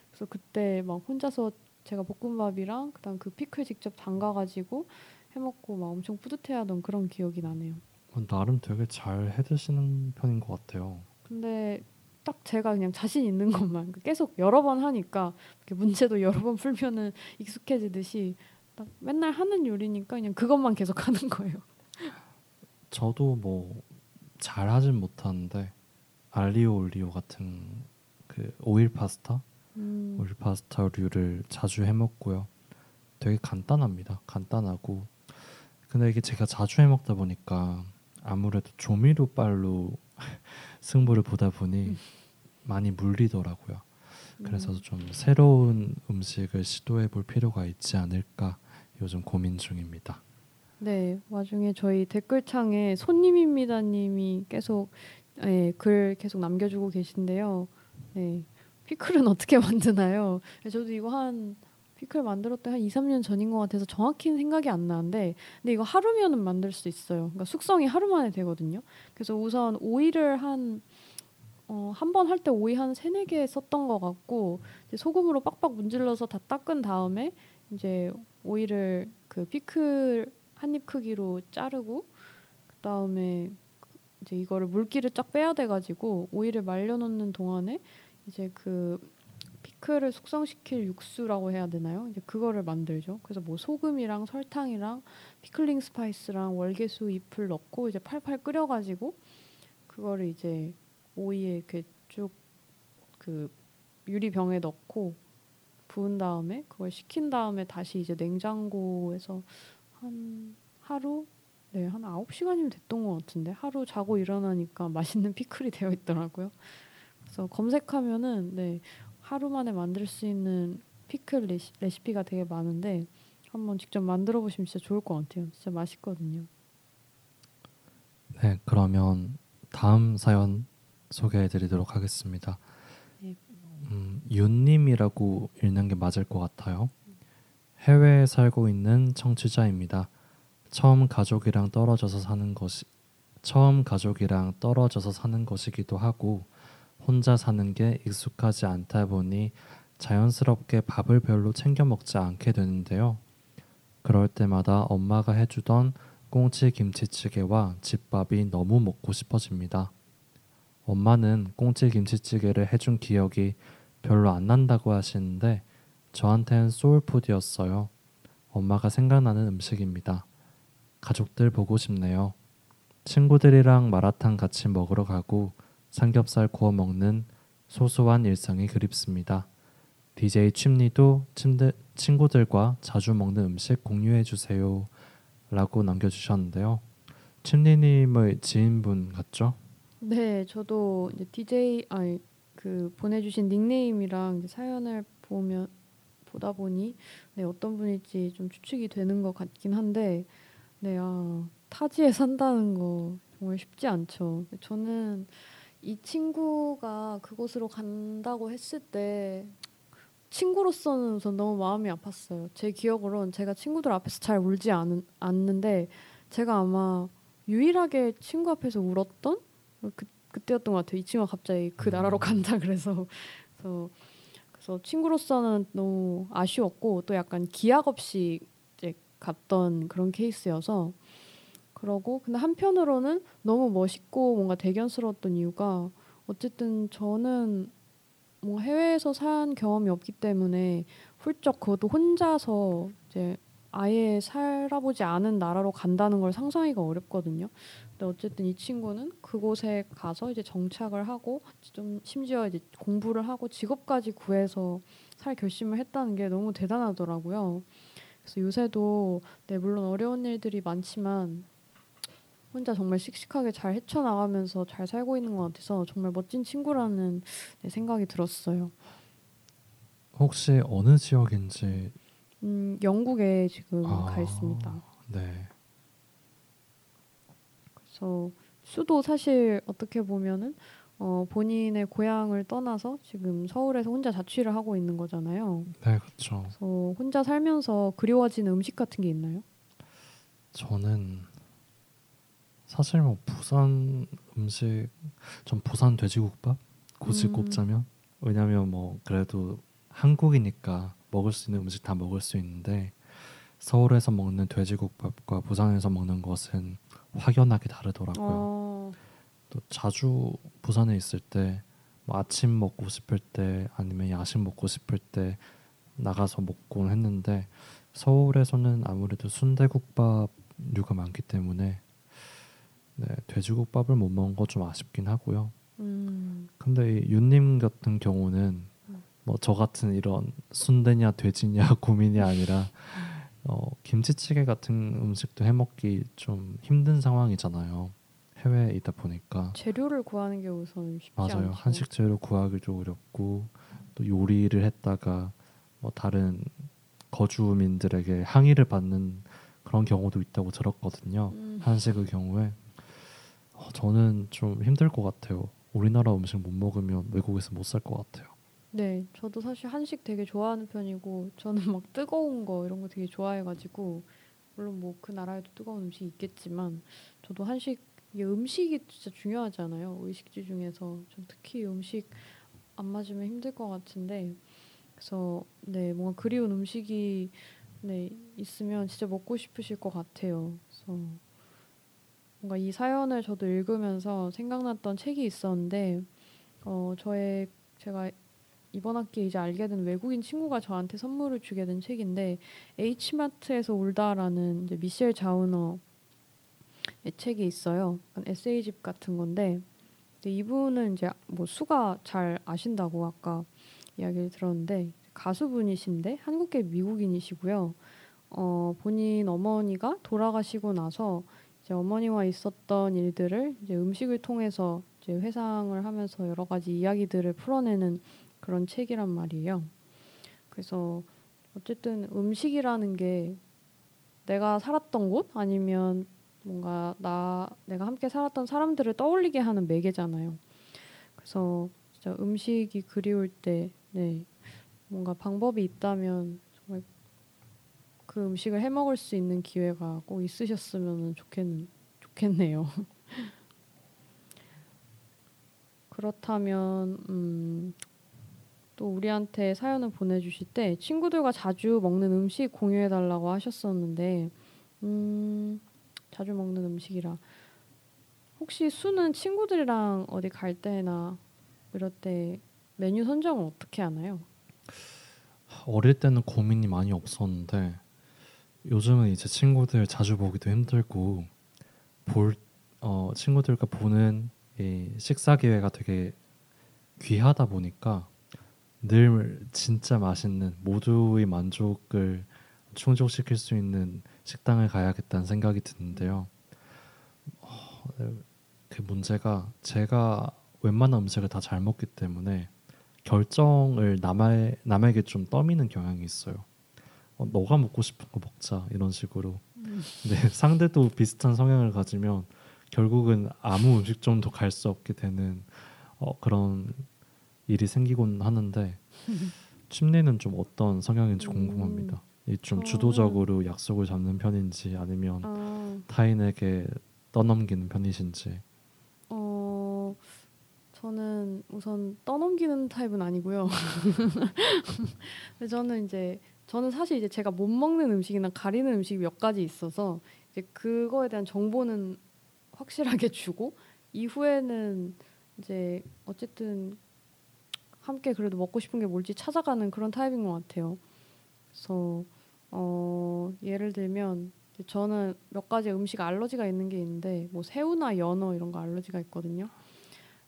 B: 그래서 그때 막 혼자서 제가 볶음밥이랑 그다음 그 피클 직접 담가가지고 해먹고 막 엄청 뿌듯해하던 그런 기억이 나네요.
A: 어, 나름 되게 잘 해드시는 편인 것 같아요.
B: 근데 딱 제가 그냥 자신 있는 것만 계속 여러 번 하니까 문제도 여러 번 풀면은 익숙해지듯이 딱 맨날 하는 요리니까 그냥 그것만 계속 하는 거예요.
A: 저도 뭐 잘 하진 못하는데 알리오 올리오 같은 그 오일 파스타,
B: 음,
A: 오일 파스타류를 자주 해 먹고요. 되게 간단합니다. 간단하고 근데 이게 제가 자주 해 먹다 보니까 아무래도 조미료 빨로 (laughs) 승부를 보다 보니
B: 음.
A: 많이 물리더라고요. 그래서
B: 음,
A: 좀 새로운 음식을 시도해 볼 필요가 있지 않을까 요즘 고민 중입니다.
B: 네 와중에 저희 댓글창에 손님입니다님이 계속 예, 글 계속 남겨주고 계신데요. 네 피클은 (laughs) 어떻게 만드나요? 네, 저도 이거 한 피클 만들었던 한 2, 3년 전인 것 같아서 정확히는 생각이 안 나는데 근데 이거 하루면은 만들 수 있어요. 그러니까 숙성이 하루 만에 되거든요. 그래서 우선 오이를 한 어, 한 번 할 때 오이 한 세네 개 썼던 것 같고 소금으로 빡빡 문질러서 다 닦은 다음에 이제 오이를 그 피클 한 입 크기로 자르고 그다음에 이제 이거를 물기를 쫙 빼야 돼 가지고 오이를 말려 놓는 동안에 이제 그 피클을 숙성시킬 육수라고 해야 되나요? 이제 그거를 만들죠. 그래서 뭐 소금이랑 설탕이랑 pickling spice랑 월계수 잎을 넣고 이제 팔팔 끓여 가지고 그거를 이제 오이에 이렇게 쭉 그 유리병에 넣고 부은 다음에 그걸 식힌 다음에 다시 이제 냉장고에서 한 하루 네, 한 아홉 시간이면 됐던 것 같은데 하루 자고 일어나니까 (laughs) 맛있는 피클이 되어 있더라고요. 그래서 검색하면은 네, 하루 만에 만들 수 있는 피클 레시, 레시피가 되게 많은데 한번 직접 만들어 보시면 진짜 좋을 것 같아요. 진짜 맛있거든요.
A: 네, 그러면 다음 사연 소개해 드리도록 하겠습니다.
B: 네.
A: 음, 윤님이라고 읽는 게 맞을 것 같아요. 해외에 살고 있는 청취자입니다. 처음 가족이랑 떨어져서 사는 것이 처음 가족이랑 떨어져서 사는 것이기도 하고 혼자 사는 게 익숙하지 않다 보니 자연스럽게 밥을 별로 챙겨 먹지 않게 되는데요. 그럴 때마다 엄마가 해주던 꽁치 김치찌개와 집밥이 너무 먹고 싶어집니다. 엄마는 꽁치 김치찌개를 해준 기억이 별로 안 난다고 하시는데 저한텐 소울푸드였어요. 엄마가 생각나는 음식입니다. 가족들 보고 싶네요. 친구들이랑 마라탕 같이 먹으러 가고 삼겹살 구워 먹는 소소한 일상이 그립습니다. DJ 침들, 친구들과 자주 먹는 음식 공유해 주세요. 라고 남겨주셨는데요. 침리님의 지인분 같죠?
B: 네, 저도 이제 DJ 아니 그 보내주신 닉네임이랑 사연을 보면 보다 보니 네 어떤 분일지 좀 추측이 되는 것 같긴 한데 네 아, 타지에 산다는 거 정말 쉽지 않죠. 저는 이 친구가 그곳으로 간다고 했을 때 친구로서는 우선 너무 마음이 아팠어요. 제 기억으론 제가 친구들 앞에서 잘 울지 않은, 않는데 제가 아마 유일하게 친구 앞에서 울었던 그, 그때였던 것 같아요. 이 친구가 갑자기 그 나라로
A: 음.
B: 간다 그래서 그래서 그래서 친구로서는 너무 아쉬웠고 또 약간 기약 없이 이제 갔던 그런 케이스여서 그러고 근데 한편으로는 너무 멋있고 뭔가 대견스러웠던 이유가 어쨌든 저는 뭐 해외에서 산 경험이 없기 때문에 훌쩍 그것도 혼자서 이제 아예 살아보지 않은 나라로 간다는 걸 상상하기가 어렵거든요. 근데 어쨌든 이 친구는 그곳에 가서 이제 정착을 하고 좀 심지어 이제 공부를 하고 직업까지 구해서 살 결심을 했다는 게 너무 대단하더라고요. 그래서 요새도 네 물론 어려운 일들이 많지만 혼자 정말 씩씩하게 잘 헤쳐나가면서 잘 살고 있는 것 같아서 정말 멋진 친구라는 네, 생각이 들었어요.
A: 혹시 어느 지역인지
B: 음, 영국에 지금
A: 아.
B: 가 있습니다.
A: 네.
B: 그래서 수도 사실 어떻게 보면은 어, 본인의 고향을 떠나서 지금 서울에서 혼자 자취를 하고 있는 거잖아요.
A: 네, 그렇죠.
B: 그래서 혼자 살면서 그리워지는 음식 같은 게 있나요?
A: 저는 사실 뭐 부산 음식 전 부산 돼지국밥 굳이
B: 음.
A: 꼽자면 왜냐면 뭐 그래도 한국이니까 먹을 수 있는 음식 다 먹을 수 있는데 서울에서 먹는 돼지국밥과 부산에서 먹는 것은 확연하게 다르더라고요.
B: 어,
A: 또 자주 부산에 있을 때 뭐 아침 먹고 싶을 때 아니면 야식 먹고 싶을 때 나가서 먹곤 했는데 서울에서는 아무래도 순대국밥류가 많기 때문에 네, 돼지국밥을 못 먹은 거 좀 아쉽긴 하고요.
B: 음,
A: 근데 이 윤님 같은 경우는
B: 음.
A: 뭐저 같은 이런 순대냐 돼지냐 (laughs) 고민이 아니라 어, 김치찌개 같은 음식도 해먹기 좀 힘든 상황이잖아요. 해외에 있다 보니까
B: 재료를 구하는 게 우선 쉽지 않죠.
A: 맞아요. 한식 재료 구하기도 어렵고 또 요리를 했다가 뭐 다른 거주민들에게 항의를 받는 그런 경우도 있다고 들었거든요.
B: 음,
A: 한식의 경우에 어, 저는 좀 힘들 것 같아요. 우리나라 음식 못 먹으면 외국에서 못 살 것 같아요.
B: 네, 저도 사실 한식 되게 좋아하는 편이고 저는 (laughs) 막 뜨거운 거 이런 거 되게 좋아해가지고 물론 뭐 그 나라에도 뜨거운 음식이 있겠지만 저도 한식 이게 음식이 진짜 중요하잖아요. 의식주 중에서 좀 특히 음식 안 맞으면 힘들 것 같은데 그래서 네 뭔가 그리운 음식이 네 있으면 진짜 먹고 싶으실 것 같아요. 그래서 뭔가 이 사연을 저도 읽으면서 생각났던 책이 있었는데 어 저의 제가 이번 학기에 이제 알게 된 외국인 친구가 저한테 선물을 주게 된 책인데 H마트에서 울다라는 이제 미셸 자우너의 책이 있어요. 에세이집 같은 건데 이분은 이제 뭐 수가 잘 아신다고 아까 이야기를 들었는데 가수분이신데 한국계 미국인이시고요. 어, 본인 어머니가 돌아가시고 나서 이제 어머니와 있었던 일들을 이제 음식을 통해서 이제 회상을 하면서 여러 가지 이야기들을 풀어내는 그런 책이란 말이에요. 그래서 어쨌든 음식이라는 게 내가 살았던 곳 아니면 뭔가 나 내가 함께 살았던 사람들을 떠올리게 하는 매개잖아요. 그래서 진짜 음식이 그리울 때 네. 뭔가 방법이 있다면 정말 그 음식을 해 먹을 수 있는 기회가 꼭 있으셨으면 좋겠 좋겠네요. (laughs) 그렇다면 음, 또 우리한테 사연을 보내주실 때 친구들과 자주 먹는 음식 공유해 달라고 하셨었는데 음, 자주 먹는 음식이라 혹시 수는 친구들이랑 어디 갈 때나 이럴 때 메뉴 선정을 어떻게 하나요?
A: 어릴 때는 고민이 많이 없었는데 요즘은 이제 친구들 자주 보기도 힘들고 볼 어, 친구들과 보는 이 식사 기회가 되게 귀하다 보니까 늘 진짜 맛있는 모두의 만족을 충족시킬 수 있는 식당을 가야겠다는 생각이 드는데요. 어, 그 문제가 제가 웬만한 음식을 다 잘 먹기 때문에 결정을 남의, 남에게 좀 떠미는 경향이 있어요. 어, 너가 먹고 싶은 거 먹자 이런 식으로. 근데 (laughs) 상대도 비슷한 성향을 가지면 결국은 아무 음식점도 갈 수 없게 되는 어, 그런 일이 생기곤 하는데 (laughs) 침리는 좀 어떤 성향인지
B: 음.
A: 궁금합니다. 이좀
B: 저는-
A: 주도적으로 약속을 잡는 편인지 아니면
B: 아,
A: 타인에게 떠넘기는 편이신지.
B: 어, 저는 우선 떠넘기는 타입은 아니고요. 저는 이제 저는 사실 이제 제가 못 먹는 음식이나 가리는 음식이 몇 가지 있어서 이제 그거에 대한 정보는 확실하게 주고 이후에는 이제 어쨌든 함께 그래도 먹고 싶은 게 뭘지 찾아가는 그런 타입인 것 같아요. 그래서 어, 예를 들면 저는 몇 가지 음식 알러지가 있는 게 있는데 뭐 새우나 연어 이런 거 알러지가 있거든요.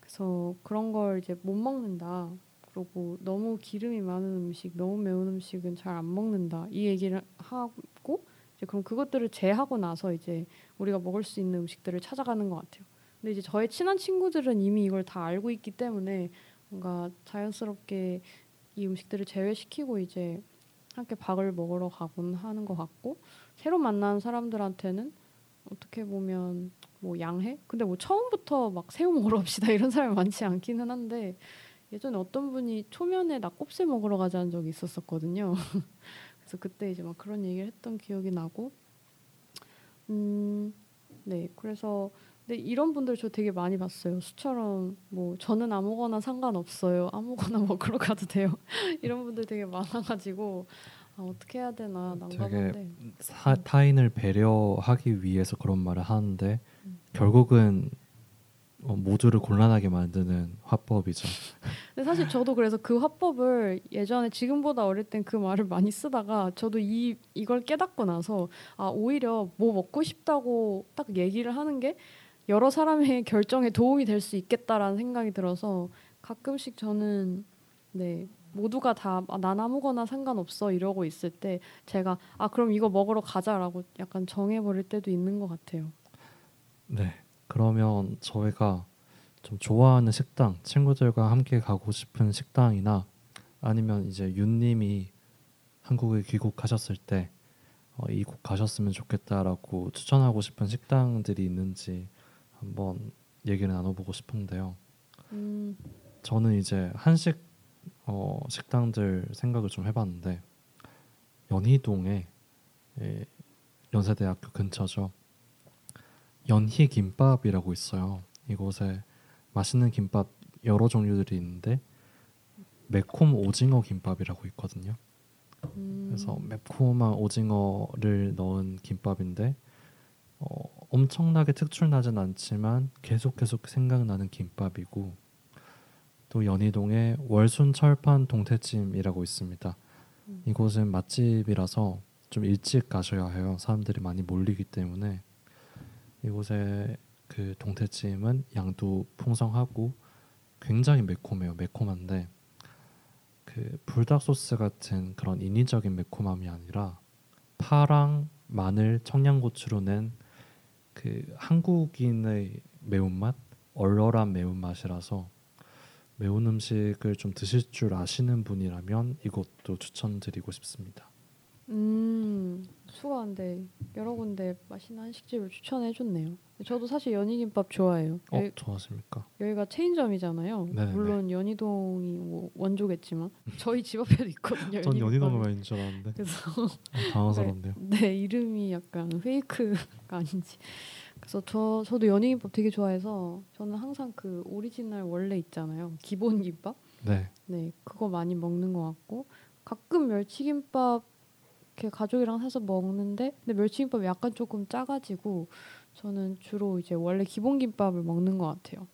B: 그래서 그런 걸 이제 못 먹는다. 그리고 너무 기름이 많은 음식, 너무 매운 음식은 잘 안 먹는다. 이 얘기를 하고 이제 그럼 그것들을 제하고 나서 이제 우리가 먹을 수 있는 음식들을 찾아가는 것 같아요. 근데 이제 저의 친한 친구들은 이미 이걸 다 알고 있기 때문에 뭔가 자연스럽게 이 음식들을 제외시키고 이제 함께 밥을 먹으러 가곤 하는 것 같고 새로 만난 사람들한테는 어떻게 보면 뭐 양해? 근데 뭐 처음부터 막 새우 먹으러 갑시다 (laughs) 이런 사람이 많지 않기는 한데 예전에 어떤 분이 초면에 낙곱새 먹으러 가자는 적이 있었었거든요. (laughs) 그래서 그때 이제 막 그런 얘기를 했던 기억이 나고 음, 네. 그래서 근데 이런 분들 저 되게 많이 봤어요. 수처럼 뭐 저는 아무거나 상관없어요. 아무거나 (laughs) 먹으러 가도 돼요. (laughs) 이런 분들 되게 많아가지고 아, 어떻게 해야 되나 난감한데.
A: 사, 타인을 배려하기 위해서 그런 말을 하는데
B: 음.
A: 결국은 어, 모두를 곤란하게 만드는 화법이죠. (laughs)
B: 근데 사실 저도 그래서 그 화법을 예전에 지금보다 어릴 땐 그 말을 많이 쓰다가 저도 이 이걸 깨닫고 나서 아 오히려 뭐 먹고 싶다고 딱 얘기를 하는 게 여러 사람의 (laughs) 결정에 도움이 될 수 있겠다라는 생각이 들어서 가끔씩 저는 네 모두가 다 난 아무거나 상관없어 이러고 있을 때 제가 아 그럼 이거 먹으러 가자라고 약간 정해버릴 때도 있는 것 같아요.
A: 네. 그러면 저희가 좀 좋아하는 식당, 친구들과 함께 가고 싶은 식당이나 아니면 이제 윤님이 한국에 귀국하셨을 때 어, 이곳 가셨으면 좋겠다라고 추천하고 싶은 식당들이 있는지 한번 얘기를 나눠보고 싶은데요.
B: 음,
A: 저는 이제 한식 어, 식당들 생각을 좀 해봤는데 연희동에 예, 연세대학교 근처죠. 연희 김밥이라고 있어요. 이곳에 맛있는 김밥 여러 종류들이 있는데 매콤 오징어 김밥이라고 있거든요.
B: 음,
A: 그래서 매콤한 오징어를 넣은 김밥인데 어, 엄청나게 특출나진 않지만 계속 계속 생각나는 김밥이고 또 연희동에 월순 철판 동태찜이라고 있습니다.
B: 음.
A: 이곳은 맛집이라서 좀 일찍 가셔야 해요. 사람들이 많이 몰리기 때문에 이곳의 그 동태찜은 양도 풍성하고 굉장히 매콤해요. 매콤한데 그 불닭 소스 같은 그런 인위적인 매콤함이 아니라 파랑, 마늘, 청양고추로 낸 그 한국인의 매운맛, 얼얼한 매운맛이라서 매운 음식을 좀 드실 줄 아시는 분이라면 이것도 추천드리고 싶습니다.
B: 음, 수고한데 여러 군데 맛있는 한식집을 추천해 줬네요. 저도 사실 연희김밥 좋아해요.
A: 어,
B: 여기,
A: 좋아하십니까?
B: 여기가 체인점이잖아요.
A: 네네네.
B: 물론 연희동이 뭐 원조겠지만 저희 집 앞에도 있거든요.
A: 전 연희동을. 많이 줄 알았는데
B: 그래서
A: 어, 당황스럽네요. (laughs)
B: 네 이름이 약간 페이크가 아닌지. 그래서 저 저도 연희김밥 되게 좋아해서 저는 항상 그 오리지널 원래 있잖아요. 기본 김밥.
A: 네,
B: 네, 그거 많이 먹는 것 같고 가끔 멸치김밥 이렇게 가족이랑 사서 먹는데 근데 멸치김밥이 약간 조금 짜가지고 저는 주로 이제 원래 기본 김밥을 먹는 것 같아요.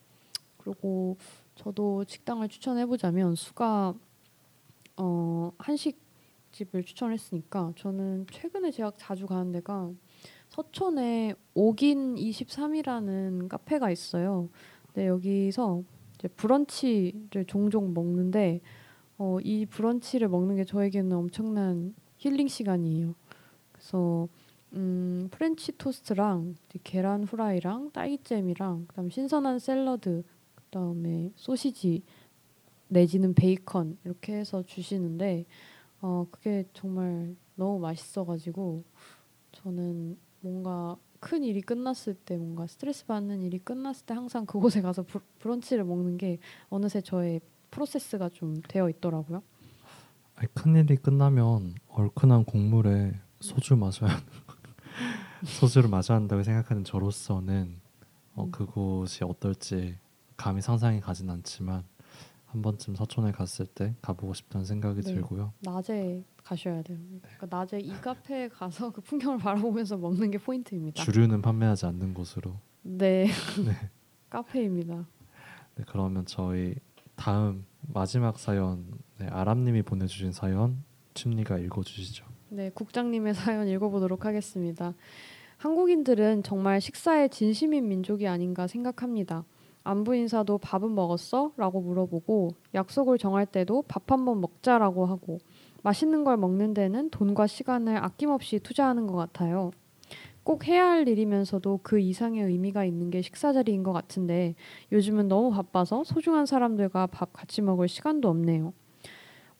B: 그리고 저도 식당을 추천해보자면 수가 어, 한식집을 추천했으니까 저는 최근에 제가 자주 가는 데가 서촌에 옥인 23이라는 카페가 있어요. 근데 여기서 이제 브런치를 종종 먹는데 어, 이 브런치를 먹는 게 저에게는 엄청난 힐링 시간이에요. 그래서 음, 프렌치 토스트랑 계란 후라이랑 딸기잼이랑 그다음 신선한 샐러드 그다음에 소시지 내지는 베이컨 이렇게 해서 주시는데 어, 그게 정말 너무 맛있어가지고 저는 뭔가 큰 일이 끝났을 때 뭔가 스트레스 받는 일이 끝났을 때 항상 그곳에 가서 브, 브런치를 먹는 게 어느새 저의 프로세스가 좀 되어 있더라고요.
A: 큰일이 끝나면 얼큰한 국물에 소주 마셔야 (laughs) 소주를 마셔야 한다고 생각하는 저로서는 어,
B: 음.
A: 그곳이 어떨지 감히 상상이 가진 않지만 한 번쯤 서촌에 갔을 때 가보고 싶다는 생각이
B: 네.
A: 들고요.
B: 낮에 가셔야 돼요. 그러니까 낮에 이 카페에 가서 그 풍경을 바라보면서 먹는 게 포인트입니다.
A: 주류는 판매하지 않는 곳으로.
B: 네, (laughs)
A: 네. (laughs)
B: 카페입니다.
A: 네, 그러면 저희 다음 마지막 사연 네, 아람님이 보내주신 사연 침리가 읽어주시죠.
B: 네, 국장님의 (laughs) 사연 읽어보도록 하겠습니다. 한국인들은 정말 식사에 진심인 민족이 아닌가 생각합니다. 안부 인사도 밥은 먹었어? 라고 물어보고 약속을 정할 때도 밥 한번 먹자라고 하고 맛있는 걸 먹는 데는 돈과 시간을 아낌없이 투자하는 것 같아요. 꼭 해야 할 일이면서도 그 이상의 의미가 있는 게 식사 자리인 것 같은데 요즘은 너무 바빠서 소중한 사람들과 밥 같이 먹을 시간도 없네요.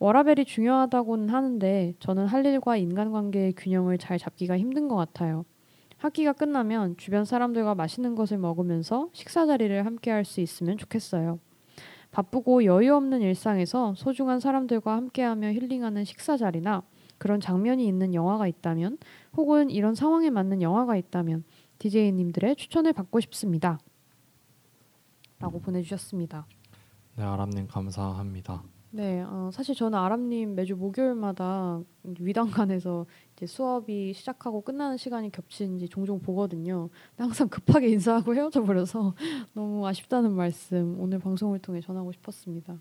B: 워라벨이 중요하다고는 하는데 저는 할 일과 인간관계의 균형을 잘 잡기가 힘든 것 같아요. 학기가 끝나면 주변 사람들과 맛있는 것을 먹으면서 식사 자리를 함께 할 수 있으면 좋겠어요. 바쁘고 여유 없는 일상에서 소중한 사람들과 함께하며 힐링하는 식사 자리나 그런 장면이 있는 영화가 있다면 혹은 이런 상황에 맞는 영화가 있다면 DJ님들의 추천을 받고 싶습니다. 라고 보내주셨습니다.
A: 네, 아람님 감사합니다.
B: 네, 어, 사실 저는 아람님 매주 목요일마다 위단관에서 이제 수업이 시작하고 끝나는 시간이 겹치는지 종종 보거든요. 근데 항상 급하게 인사하고 (laughs) 헤어져 버려서 너무 아쉽다는 말씀 오늘 방송을 통해 전하고 싶었습니다.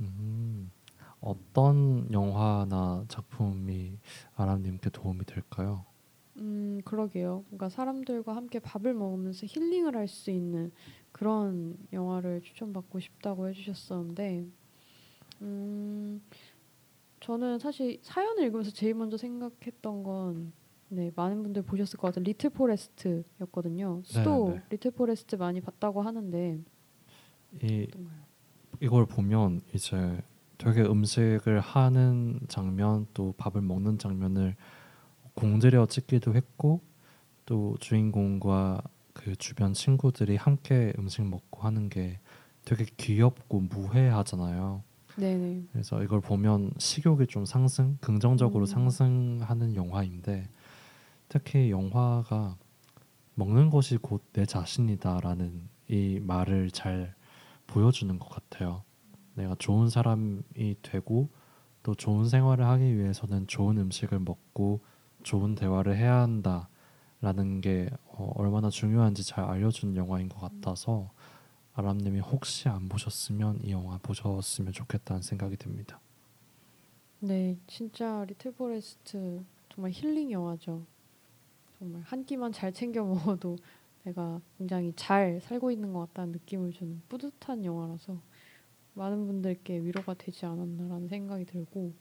A: 음, 어떤 영화나 작품이 아람님께 도움이 될까요?
B: 음, 그러게요. 뭔가 사람들과 함께 밥을 먹으면서 힐링을 할 수 있는 그런 영화를 추천받고 싶다고 해주셨었는데, 음, 저는 사실 사연을 읽으면서 제일 먼저 생각했던 건, 네, 많은 분들 보셨을 것 같은 리틀 포레스트였거든요. 수도
A: 네.
B: 리틀 포레스트 많이 봤다고 하는데,
A: 이
B: 어떤가요?
A: 이걸 보면 이제 되게 음식을 하는 장면 또 밥을 먹는 장면을 공들여 찍기도 했고 또 주인공과 그 주변 친구들이 함께 음식 먹고 하는 게 되게 귀엽고 무해하잖아요.
B: 네네.
A: 그래서 이걸 보면 식욕이 좀 상승, 긍정적으로
B: 음.
A: 상승하는 영화인데 특히 영화가 먹는 것이 곧 내 자신이다라는 이 말을 잘 보여주는 것 같아요. 내가 좋은 사람이 되고 또 좋은 생활을 하기 위해서는 좋은 음식을 먹고 좋은 대화를 해야 한다 라는 게 어, 얼마나 중요한지 잘 알려준 영화인 것 같아서 아람님이 혹시 안 보셨으면 이 영화 보셨으면 좋겠다는 생각이 듭니다.
B: 네, 진짜 리틀 포레스트 정말 힐링 영화죠. 정말 한 끼만 잘 챙겨 먹어도 내가 굉장히 잘 살고 있는 것 같다는 느낌을 주는 뿌듯한 영화라서 많은 분들께 위로가 되지 않았나라는 생각이 들고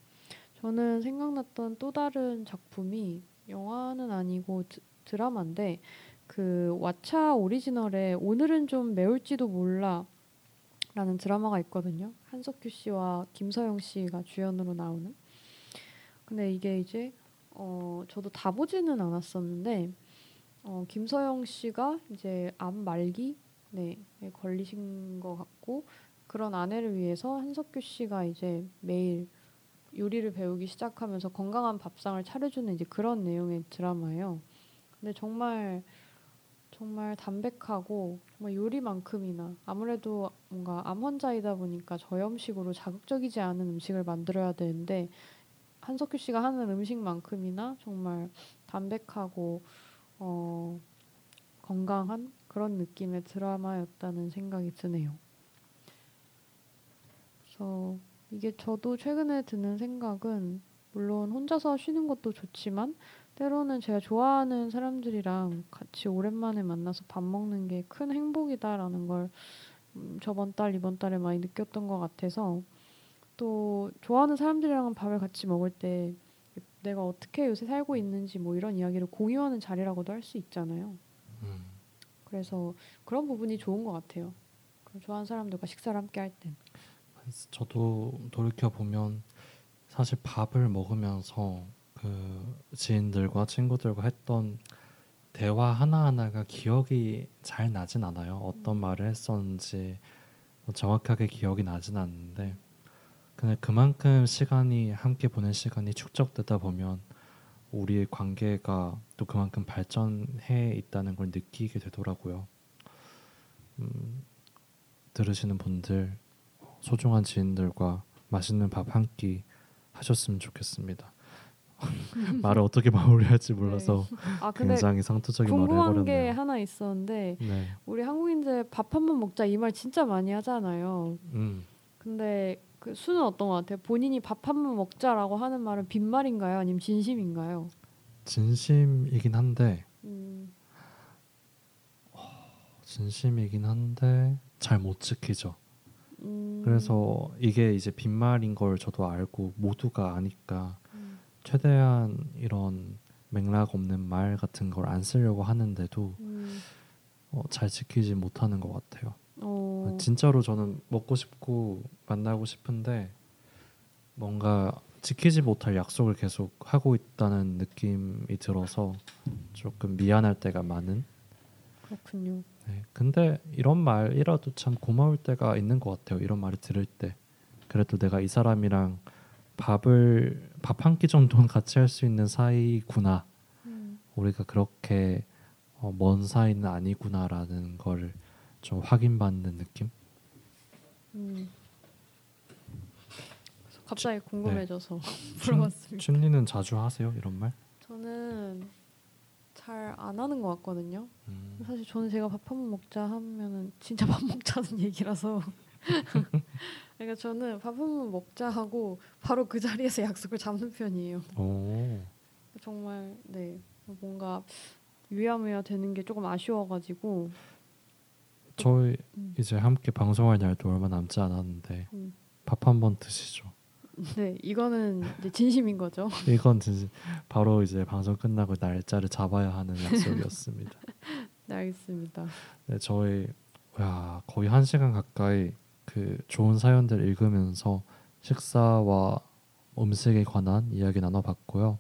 B: 저는 생각났던 또 다른 작품이 영화는 아니고 드, 드라마인데 그 왓챠 오리지널에 오늘은 좀 매울지도 몰라 라는 드라마가 있거든요. 한석규 씨와 김서영 씨가 주연으로 나오는. 근데 이게 이제 어 저도 다 보지는 않았었는데 어 김서영 씨가 이제 암 말기 네 걸리신 것 같고 그런 아내를 위해서 한석규 씨가 이제 매일 요리를 배우기 시작하면서 건강한 밥상을 차려주는 이제 그런 내용의 드라마예요. 근데 정말 정말 담백하고 정말 요리만큼이나 아무래도 뭔가 암 환자이다 보니까 저염식으로 자극적이지 않은 음식을 만들어야 되는데 한석규 씨가 하는 음식만큼이나 정말 담백하고 어, 건강한 그런 느낌의 드라마였다는 생각이 드네요. 그래서 이게 저도 최근에 드는 생각은 물론 혼자서 쉬는 것도 좋지만 때로는 제가 좋아하는 사람들이랑 같이 오랜만에 만나서 밥 먹는 게 큰 행복이다라는 걸 음, 저번 달 이번 달에 많이 느꼈던 것 같아서 또 좋아하는 사람들이랑 밥을 같이 먹을 때 내가 어떻게 요새 살고 있는지 뭐 이런 이야기를 공유하는 자리라고도 할 수 있잖아요.
A: 음,
B: 그래서 그런 부분이 좋은 것 같아요. 좋아하는 사람들과 식사를 함께 할 땐.
A: 저도 돌이켜 보면 사실 밥을 먹으면서 그 지인들과 친구들과 했던 대화 하나 하나가 기억이 잘 나진 않아요. 어떤 말을 했었는지 뭐 정확하게 기억이 나진 않는데 근데 그만큼 시간이 함께 보낸 시간이 축적되다 보면 우리의 관계가 또 그만큼 발전해 있다는 걸 느끼게 되더라고요. 음, 들으시는 분들 소중한 지인들과 맛있는 밥 한 끼 하셨으면 좋겠습니다. (laughs) 말을 어떻게 마무리할지 몰라서
B: 아 근데
A: 굉장히 상투적인 말을
B: 궁금한 게
A: 해버렸네요.
B: 하나 있었는데
A: 네,
B: 우리 한국인들 밥 한 번 먹자 이 말 진짜 많이 하잖아요.
A: 음,
B: 근데 그 수는 어떤 것 같아요? 본인이 밥 한 번 먹자라고 하는 말은 빈말인가요? 아니면 진심인가요?
A: 진심이긴 한데
B: 음,
A: 진심이긴 한데 잘 못 지키죠.
B: 음,
A: 그래서 이게 이제 빈말인 걸 저도 알고 모두가 아니까
B: 음,
A: 최대한 이런 맥락 없는 말 같은 걸 안 쓰려고 하는데도
B: 음,
A: 어, 잘 지키지 못하는 것 같아요.
B: 어,
A: 진짜로 저는 먹고 싶고 만나고 싶은데 뭔가 지키지 못할 약속을 계속 하고 있다는 느낌이 들어서 조금 미안할 때가 많은.
B: 그렇군요.
A: 네, 근데 이런 말이라도 참 고마울 때가 있는 것 같아요. 이런 말을 들을 때 그래도 내가 이 사람이랑 밥을 밥 한 끼 정도는 같이 할 수 있는 사이구나.
B: 음,
A: 우리가 그렇게 어, 먼 사이는 아니구나라는 걸 좀 확인받는 느낌.
B: 음. 갑자기
A: 네.
B: 궁금해져서 (laughs) 물어봤습니다.
A: 춘리는 자주 하세요 이런 말?
B: 저는 잘 안 하는 것 같거든요.
A: 음,
B: 사실 저는 제가 밥 한 번 먹자 하면은 진짜 (laughs) 밥 먹자는 얘기라서 (laughs) 그러니까 저는 밥 한번 먹자 하고 바로 그 자리에서 (laughs) 약속을 잡는 편이에요.
A: 오,
B: 정말 네 뭔가 유야무야 되는 게 조금 아쉬워가지고
A: 저희
B: 음.
A: 이제 함께 방송할 날도 얼마 남지 않았는데
B: 음.
A: 밥 한 번 드시죠. (laughs)
B: 네 이거는 이제 진심인 거죠.
A: 이건 진짜 바로 이제 방송 끝나고 날짜를 잡아야 하는 약속이었습니다.
B: 네 알겠습니다.
A: 네, 저희 야 거의 한 시간 가까이 그 좋은 사연들 읽으면서 식사와 음식에 관한 이야기 나눠봤고요.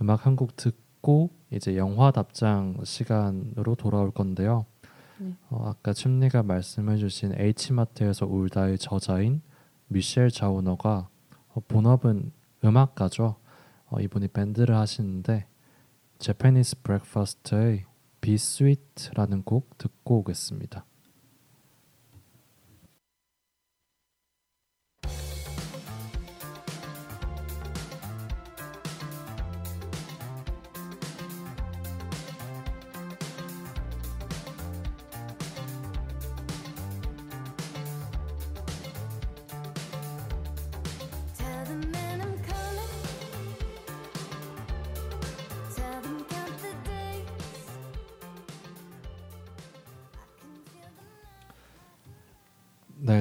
A: 음악 한 곡 듣고 이제 영화 답장 시간으로 돌아올 건데요.
B: 네.
A: 어, 아까 춤리가 말씀해주신 H마트에서 울다의 저자인 미셸 자우너가 어, 본업은 음악가죠. 어, 이분이 밴드를 하시는데 Japanese Breakfast의 Be Sweet라는 곡 듣고 오겠습니다.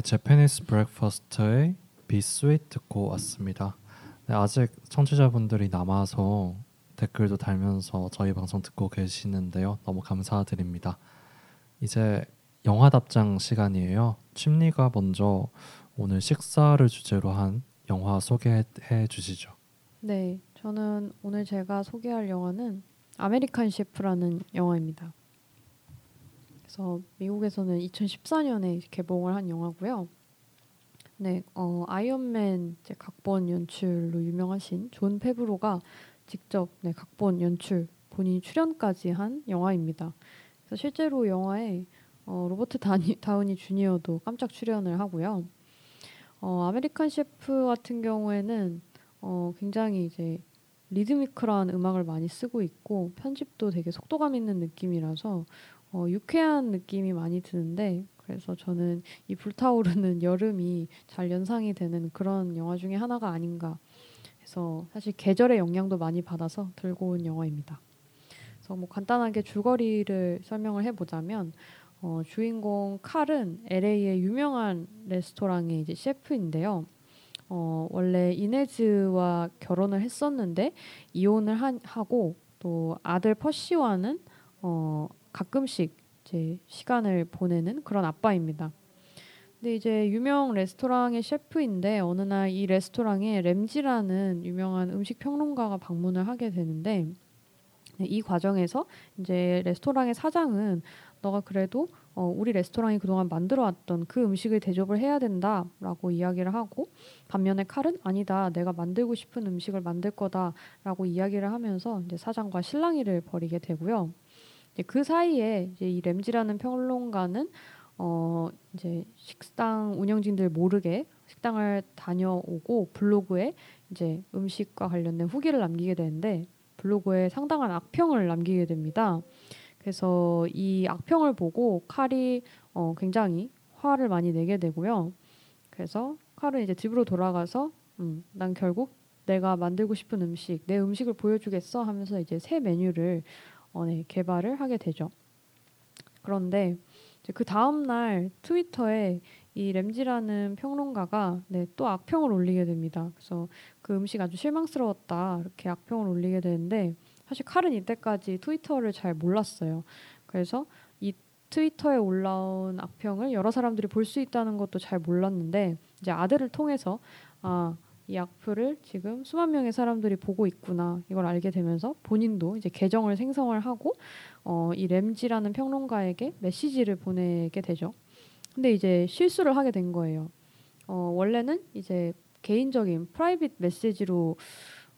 A: Japanese Breakfast의 Sweet 듣고 왔습니다. 네, 아직 청취자분들이 남아서 댓글도 달면서 저희 방송 듣고 계시는데요. 너무 감사드립니다. 이제 영화 답장 시간이에요. 침리가 먼저 오늘 식사를 주제로 한 영화 소개해 주시죠.
B: 네 저는 오늘 제가 소개할 영화는 아메리칸 셰프라는 영화입니다. 그래서 미국에서는 2014년에 개봉을 한 영화고요. 네, 어, 아이언맨 이제 각본 연출로 유명하신 존 파브로가 직접 네, 각본 연출 본인이 출연까지 한 영화입니다. 그래서 실제로 영화에 어, 로버트 다니, 다우니 주니어도 깜짝 출연을 하고요. 어, 아메리칸 셰프 같은 경우에는 어, 굉장히 이제 리드미컬한 음악을 많이 쓰고 있고 편집도 되게 속도감 있는 느낌이라서 어, 유쾌한 느낌이 많이 드는데 그래서 저는 이 불타오르는 (laughs) 여름이 잘 연상이 되는 그런 영화 중에 하나가 아닌가 해서 사실 계절의 영향도 많이 받아서 들고 온 영화입니다. 그래서 뭐 간단하게 줄거리를 설명을 해보자면 어, 주인공 칼은 LA의 유명한 레스토랑의 이제 셰프인데요. 어, 원래 이네즈와 결혼을 했었는데 이혼을 한, 하고 또 아들 퍼시와는 어, 가끔씩 이제 시간을 보내는 그런 아빠입니다. 근데 이제 유명 레스토랑의 셰프인데 어느 날 이 레스토랑에 램지라는 유명한 음식 평론가가 방문을 하게 되는데 네, 이 과정에서 이제 레스토랑의 사장은 너가 그래도 어, 우리 레스토랑이 그동안 만들어왔던 그 음식을 대접을 해야 된다라고 이야기를 하고 반면에 칼은 아니다 내가 만들고 싶은 음식을 만들 거다라고 이야기를 하면서 이제 사장과 실랑이를 벌이게 되고요. 그 사이에 이제 이 램지라는 평론가는 어 이제 식당 운영진들 모르게 식당을 다녀오고 블로그에 이제 음식과 관련된 후기를 남기게 되는데 블로그에 상당한 악평을 남기게 됩니다. 그래서 이 악평을 보고 칼이 어 굉장히 화를 많이 내게 되고요. 그래서 칼은 이제 집으로 돌아가서 음, 난 결국 내가 만들고 싶은 음식, 내 음식을 보여주겠어 하면서 이제 새 메뉴를 어, 네, 개발을 하게 되죠. 그런데 그 다음 날 트위터에 이 램지라는 평론가가 네, 또 악평을 올리게 됩니다. 그래서 그 음식 아주 실망스러웠다 이렇게 악평을 올리게 되는데 사실 칼은 이때까지 트위터를 잘 몰랐어요. 그래서 이 트위터에 올라온 악평을 여러 사람들이 볼 수 있다는 것도 잘 몰랐는데 이제 아들을 통해서 아, 이 악플을 지금 수만 명의 사람들이 보고 있구나 이걸 알게 되면서 본인도 이제 계정을 생성을 하고 어, 이 램지라는 평론가에게 메시지를 보내게 되죠. 근데 이제 실수를 하게 된 거예요. 어, 원래는 이제 개인적인 프라이빗 메시지로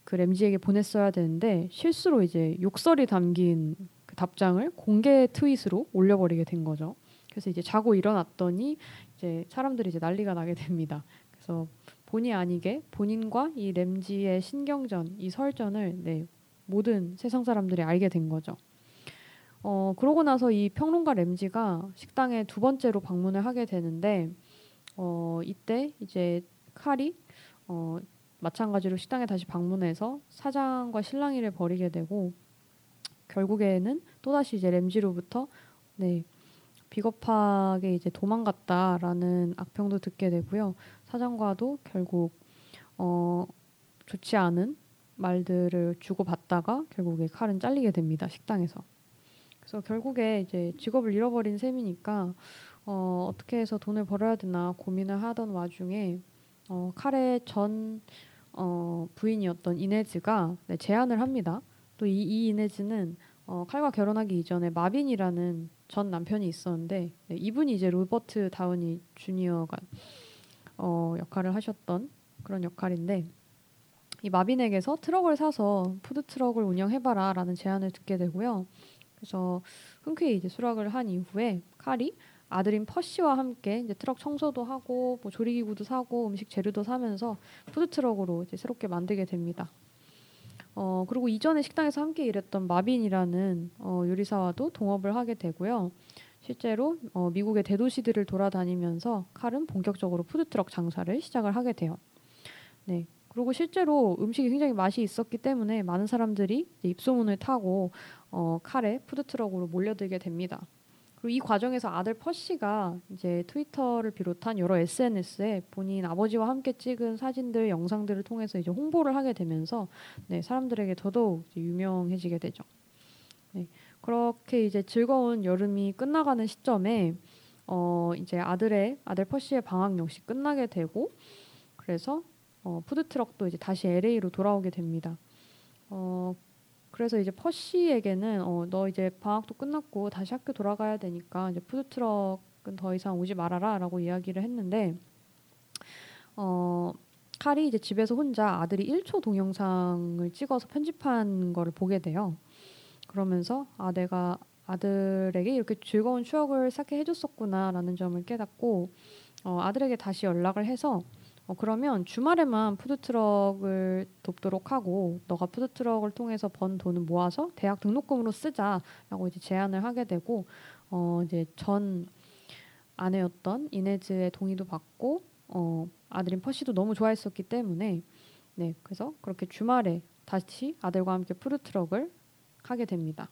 B: 그 램지에게 보냈어야 되는데 실수로 이제 욕설이 담긴 그 답장을 공개 트윗으로 올려버리게 된 거죠. 그래서 이제 자고 일어났더니 이제 사람들이 이제 난리가 나게 (laughs) 됩니다. 그래서 본의 아니게 본인과 이 램지의 신경전, 이 설전을 네, 모든 세상 사람들이 알게 된 거죠. 어, 그러고 나서 이 평론가 램지가 식당에 두 번째로 방문을 하게 되는데 어, 이때 이제 칼이 어, 마찬가지로 식당에 다시 방문해서 사장과 실랑이를 벌이게 되고 결국에는 또다시 이제 램지로부터 네, 비겁하게 이제 도망갔다라는 악평도 듣게 되고요. 사장과도 결국 어, 좋지 않은 말들을 주고받다가 결국에 칼은 잘리게 됩니다. 식당에서. 그래서 결국에 이제 직업을 잃어버린 셈이니까 어, 어떻게 해서 돈을 벌어야 되나 고민을 하던 와중에 어, 칼의 전 어, 부인이었던 이네즈가 네, 제안을 합니다. 또 이이 이네즈는 어, 칼과 결혼하기 이전에 마빈이라는 전 남편이 있었는데 네, 이분이 이제 로버트 다우니 주니어가 어, 역할을 하셨던 그런 역할인데 이 마빈에게서 트럭을 사서 푸드 트럭을 운영해봐라라는 제안을 듣게 되고요. 그래서 흔쾌히 이제 수락을 한 이후에 칼이 아들인 퍼시와 함께 이제 트럭 청소도 하고 뭐 조리기구도 사고 음식 재료도 사면서 푸드 트럭으로 이제 새롭게 만들게 됩니다. 어 그리고 이전에 식당에서 함께 일했던 마틴이라는 어, 요리사와도 동업을 하게 되고요. 실제로 어, 미국의 대도시들을 돌아다니면서 칼은 본격적으로 푸드 트럭 장사를 시작을 하게 돼요. 네. 그리고 실제로 음식이 굉장히 맛이 있었기 때문에 많은 사람들이 입소문을 타고 어, 칼의 푸드 트럭으로 몰려들게 됩니다. 그리고 이 과정에서 아들 퍼시가 이제 트위터를 비롯한 여러 SNS에 본인 아버지와 함께 찍은 사진들, 영상들을 통해서 이제 홍보를 하게 되면서 네, 사람들에게 더더욱 유명해지게 되죠. 네, 그렇게 이제 즐거운 여름이 끝나가는 시점에 어, 이제 아들의 아들 퍼시의 방학 역시 끝나게 되고 그래서 어, 푸드 트럭도 이제 다시 LA로 돌아오게 됩니다. 어, 그래서 이제 퍼시에게는 어, 너 이제 방학도 끝났고 다시 학교 돌아가야 되니까 이제 푸드 트럭은 더 이상 오지 말아라 라고 이야기를 했는데 어, 칼이 이제 집에서 혼자 아들이 1초 동영상을 찍어서 편집한 거를 보게 돼요. 그러면서 아 내가 아들에게 이렇게 즐거운 추억을 쌓게 해줬었구나라는 점을 깨닫고 어, 아들에게 다시 연락을 해서 어, 그러면 주말에만 푸드트럭을 돕도록 하고 너가 푸드트럭을 통해서 번 돈을 모아서 대학 등록금으로 쓰자라고 이제 제안을 하게 되고 어, 이제 전 아내였던 이네즈의 동의도 받고 어, 아들인 퍼시도 너무 좋아했었기 때문에 네 그래서 그렇게 주말에 다시 아들과 함께 푸드트럭을 하게 됩니다.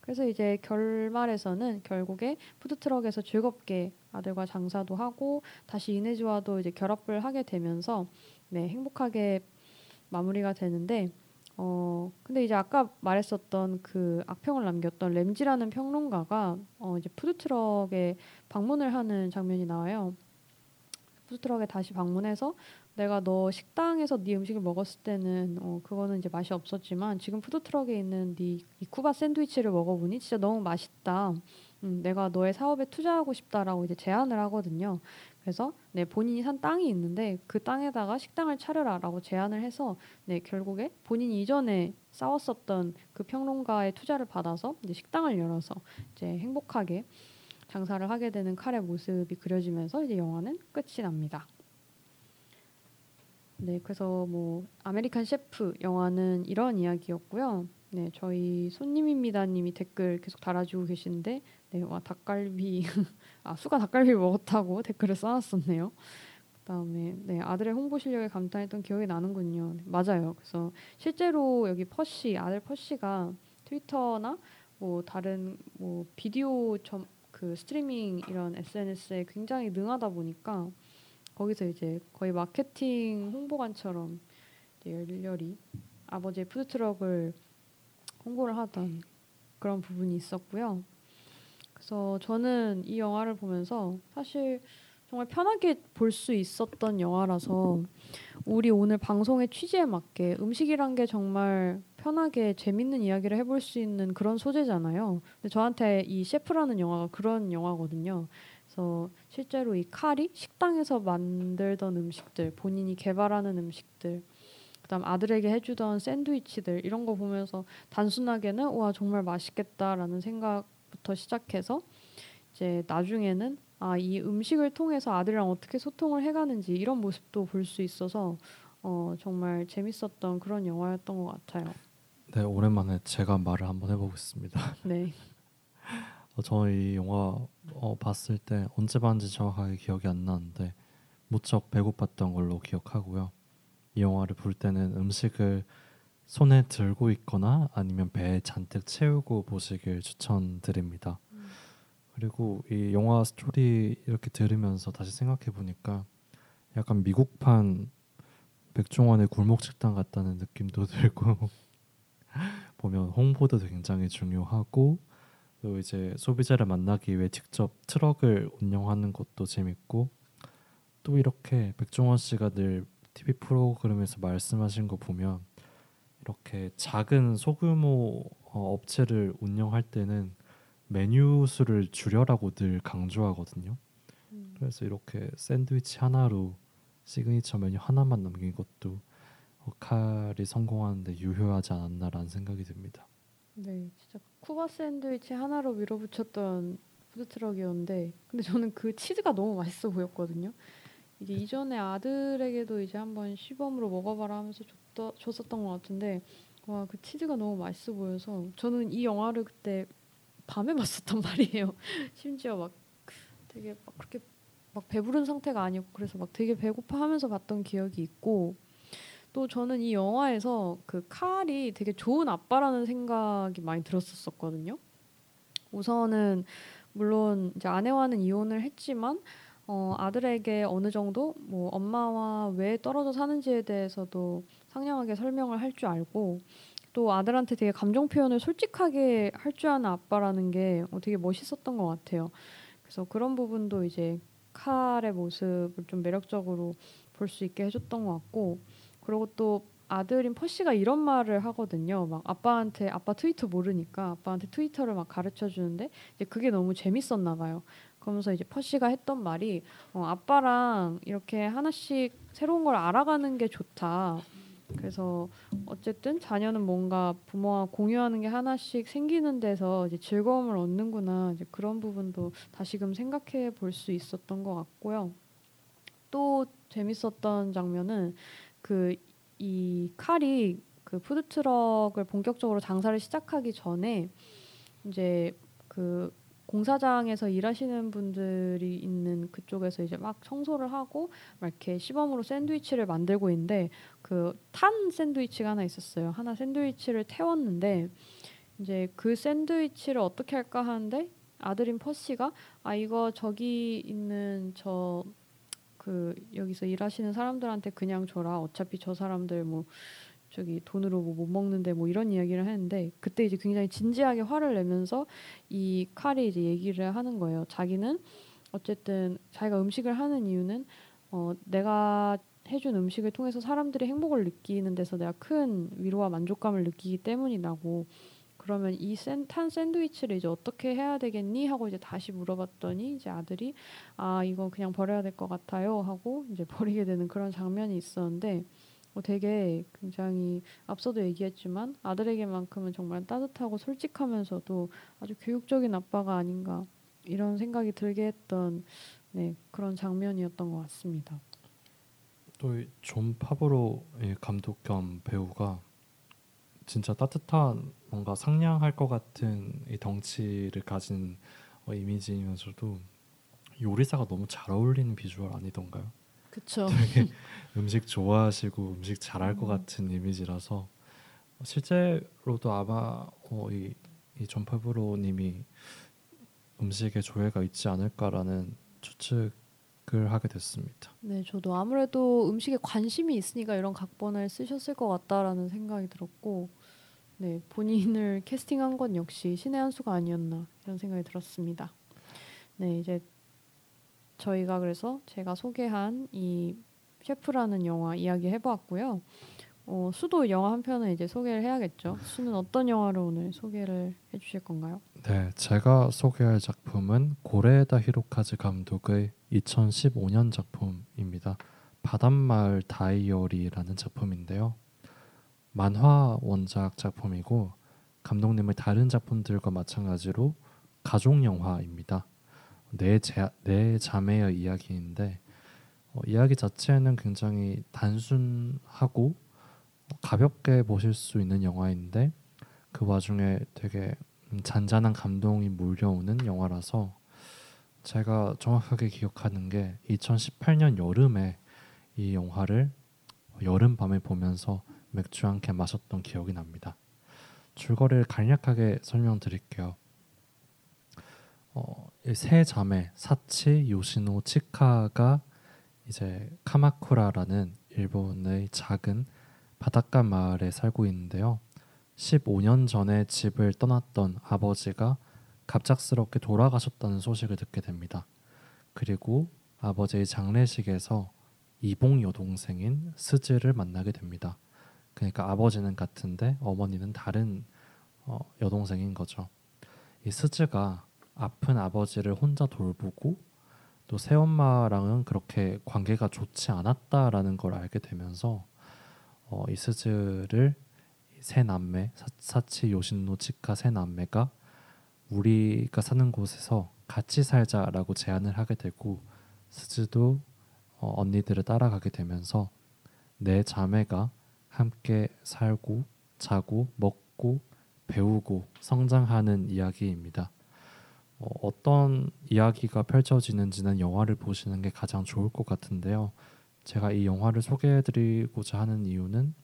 B: 그래서 이제 결말에서는 결국에 푸드트럭에서 즐겁게 아들과 장사도 하고 다시 이네즈와도 이제 결합을 하게 되면서 네 행복하게 마무리가 되는데 어 근데 이제 아까 말했었던 그 악평을 남겼던 램지라는 평론가가 어 이제 푸드트럭에 방문을 하는 장면이 나와요. 푸드트럭에 다시 방문해서 내가 너 식당에서 네 음식을 먹었을 때는 어 그거는 이제 맛이 없었지만 지금 푸드트럭에 있는 네 이 쿠바 샌드위치를 먹어보니 진짜 너무 맛있다. 음, 내가 너의 사업에 투자하고 싶다라고 이제 제안을 하거든요. 그래서 네 본인이 산 땅이 있는데 그 땅에다가 식당을 차려라라고 제안을 해서 네 결국에 본인이 이전에 싸웠었던 그 평론가의 투자를 받아서 이제 식당을 열어서 이제 행복하게 장사를 하게 되는 칼의 모습이 그려지면서 이제 영화는 끝이 납니다. 네, 그래서 뭐 아메리칸 셰프 영화는 이런 이야기였고요. 네, 저희 손님입니다님이 댓글 계속 달아주고 계신데, 네, 와 닭갈비, (laughs) 아 수가 닭갈비를 먹었다고 댓글을 써놨었네요. 그다음에 네 아들의 홍보 실력에 감탄했던 기억이 나는군요. 네, 맞아요. 그래서 실제로 여기 퍼시 아들 퍼시가 트위터나 뭐 다른 뭐 비디오 점 그 스트리밍 이런 SNS에 굉장히 능하다 보니까 거기서 이제 거의 마케팅 홍보관처럼 이제 열렬히 아버지의 푸드트럭을 홍보를 하던 그런 부분이 있었고요. 그래서 저는 이 영화를 보면서 사실 정말 편하게 볼 수 있었던 영화라서 우리 오늘 방송의 취지에 맞게 음식이란 게 정말 편하게 재밌는 이야기를 해볼 수 있는 그런 소재잖아요. 근데 저한테 이 셰프라는 영화가 그런 영화거든요. 그래서 실제로 이 칼이 식당에서 만들던 음식들, 본인이 개발하는 음식들, 그다음 아들에게 해주던 샌드위치들 이런 거 보면서 단순하게는 와 정말 맛있겠다라는 생각부터 시작해서 이제 나중에는 아 이 음식을 통해서 아들이랑 어떻게 소통을 해가는지 이런 모습도 볼 수 있어서 어 정말 재밌었던 그런 영화였던 것 같아요.
A: 네 오랜만에 제가 말을 한번 해보겠습니다. (laughs)
B: 네,
A: 어, 저는 이 영화 어, 봤을 때 언제 봤는지 정확하게 기억이 안 나는데 무척 배고팠던 걸로 기억하고요. 이 영화를 볼 때는 음식을 손에 들고 있거나 아니면 배에 잔뜩 채우고 보시길 추천드립니다. 그리고 이 영화 스토리 이렇게 들으면서 다시 생각해 보니까 약간 미국판 백종원의 골목 식당 같다는 느낌도 (laughs) 들고 보면 홍보도 굉장히 중요하고 또 이제 소비자를 만나기 위해 직접 트럭을 운영하는 것도 재밌고 또 이렇게 백종원 씨가 늘 TV 프로그램에서 말씀하신 거 보면 이렇게 작은 소규모 어, 업체를 운영할 때는 메뉴 수를 줄여라고 늘 강조하거든요.
B: 음,
A: 그래서 이렇게 샌드위치 하나로 시그니처 메뉴 하나만 남긴 것도 어, 칼이 성공하는데 유효하지 않았나라는 생각이 듭니다.
B: 네, 진짜 쿠바 샌드위치 하나로 밀어붙였던 푸드트럭이었는데, 근데 저는 그 치즈가 너무 맛있어 보였거든요. 이게 이전에 아들에게도 이제 한번 시범으로 먹어봐라 하면서 줬다, 줬었던 것 같은데, 와 그 치즈가 너무 맛있어 보여서 저는 이 영화를 그때 밤에 (laughs) 봤었단 말이에요. 심지어 막 되게 막 그렇게 막 배부른 상태가 아니었고 그래서 막 되게 배고파하면서 봤던 기억이 있고 또 저는 이 영화에서 그 칼이 되게 좋은 아빠라는 생각이 많이 들었었거든요. 우선은 물론 이제 아내와는 이혼을 했지만 어, 아들에게 어느 정도 뭐 엄마와 왜 떨어져 사는지에 대해서도 상냥하게 설명을 할 줄 알고 또 아들한테 되게 감정 표현을 솔직하게 할 줄 아는 아빠라는 게 어, 되게 멋있었던 것 같아요. 그래서 그런 부분도 이제 칼의 모습을 좀 매력적으로 볼 수 있게 해줬던 것 같고 그리고 또 아들인 퍼시가 이런 말을 하거든요. 막 아빠한테 아빠 트위터 모르니까 아빠한테 트위터를 막 가르쳐 주는데 이제 그게 너무 재밌었나 봐요. 그러면서 이제 퍼시가 했던 말이 어, 아빠랑 이렇게 하나씩 새로운 걸 알아가는 게 좋다. 그래서 어쨌든 자녀는 뭔가 부모와 공유하는 게 하나씩 생기는 데서 이제 즐거움을 얻는구나. 이제 그런 부분도 다시금 생각해 볼 수 있었던 것 같고요. 또 재밌었던 장면은 그 이 칼이 그 푸드 트럭을 본격적으로 장사를 시작하기 전에 이제 그 공사장에서 일하시는 분들이 있는 그쪽에서 이제 막 청소를 하고 막 이렇게 시범으로 샌드위치를 만들고 있는데 그 탄 샌드위치가 하나 있었어요. 하나 샌드위치를 태웠는데 이제 그 샌드위치를 어떻게 할까 하는데 아들인 퍼시가 아 이거 저기 있는 저 그 여기서 일하시는 사람들한테 그냥 줘라. 어차피 저 사람들 뭐 저기 돈으로 뭐 못 먹는데 뭐 이런 이야기를 했는데 그때 이제 굉장히 진지하게 화를 내면서 이 칼이 이제 얘기를 하는 거예요. 자기는 어쨌든 자기가 음식을 하는 이유는 어, 내가 해준 음식을 통해서 사람들이 행복을 느끼는 데서 내가 큰 위로와 만족감을 느끼기 때문이라고 그러면 이 탄 샌드위치를 이제 어떻게 해야 되겠니 하고 이제 다시 물어봤더니 이제 아들이 아 이거 그냥 버려야 될 것 같아요 하고 이제 (laughs) 버리게 되는 그런 장면이 있었는데 어, 되게 굉장히 앞서도 얘기했지만 아들에게만큼은 정말 따뜻하고 솔직하면서도 아주 교육적인 아빠가 아닌가 이런 생각이 들게 했던 네 그런 장면이었던 것 같습니다.
A: 또존 파브로 이 감독 겸 배우가 진짜 따뜻한 뭔가 상냥할 것 같은 이 덩치를 가진 어, 이미지이면서도 요리사가 너무 잘 어울리는 비주얼 아니던가요?
B: 그쵸.
A: 되게 음식 좋아하시고 음식 잘할 것
B: 음.
A: 같은 이미지라서 실제로도 아마 어, 이, 이존 파브로님이 음식에 조예가 있지 않을까라는 추측을 하게 됐습니다.
B: 네, 저도 아무래도 음식에 관심이 있으니까 이런 각본을 쓰셨을 것 같다라는 생각이 들었고, 네, 본인을 (laughs) 캐스팅한 건 역시 신의 한 수가 아니었나 이런 생각이 들었습니다. 네, 이제 저희가 그래서 제가 소개한 이 셰프라는 영화 이야기 해보았고요. 어, 수도 영화 한 편을 이제 소개를 해야겠죠. 수는 어떤 영화를 오늘 소개를 해주실 건가요?
A: 네, 제가 소개할 작품은 고레에다 히로카즈 감독의 2015년 작품입니다. 바닷마을 다이어리라는 작품인데요. 만화 원작 작품이고 감독님의 다른 작품들과 마찬가지로 가족 영화입니다. 네, 제, 네 자매의 이야기인데 어, 이야기 자체는 굉장히 단순하고 가볍게 보실 수 있는 영화인데 그 와중에 되게 음, 잔잔한 감동이 몰려오는 영화라서 제가 정확하게 기억하는 게 2018년 여름에 이 영화를 여름 밤에 보면서 맥주 한 캔 마셨던 기억이 납니다. 줄거리를 간략하게 설명드릴게요. 어, 이세 자매 사치, 요시노, 치카가 이제 카마쿠라라는 일본의 작은 바닷가 마을에 살고 있는데요. 15년 전에 집을 떠났던 아버지가 갑작스럽게 돌아가셨다는 소식을 듣게 됩니다. 그리고 아버지의 장례식에서 이봉 여동생인 스즈를 만나게 됩니다. 그러니까 아버지는 같은데 어머니는 다른 어, 여동생인 거죠. 이 스즈가 아픈 아버지를 혼자 돌보고 또 새엄마랑은 그렇게 관계가 좋지 않았다라는 걸 알게 되면서 어, 이 스즈를 세 남매 사, 사치 요신노 치카 세 남매가 우리가 사는 곳에서 같이 살자라고 제안을 하게 되고 스즈도 어, 언니들을 따라가게 되면서 네 자매가 함께 살고 자고 먹고 배우고 성장하는 이야기입니다. 어, 어떤 이야기가 펼쳐지는지는 영화를 보시는 게 가장 좋을 것 같은데요. 제가 이 영화를 소개해드리고자 하는 이유는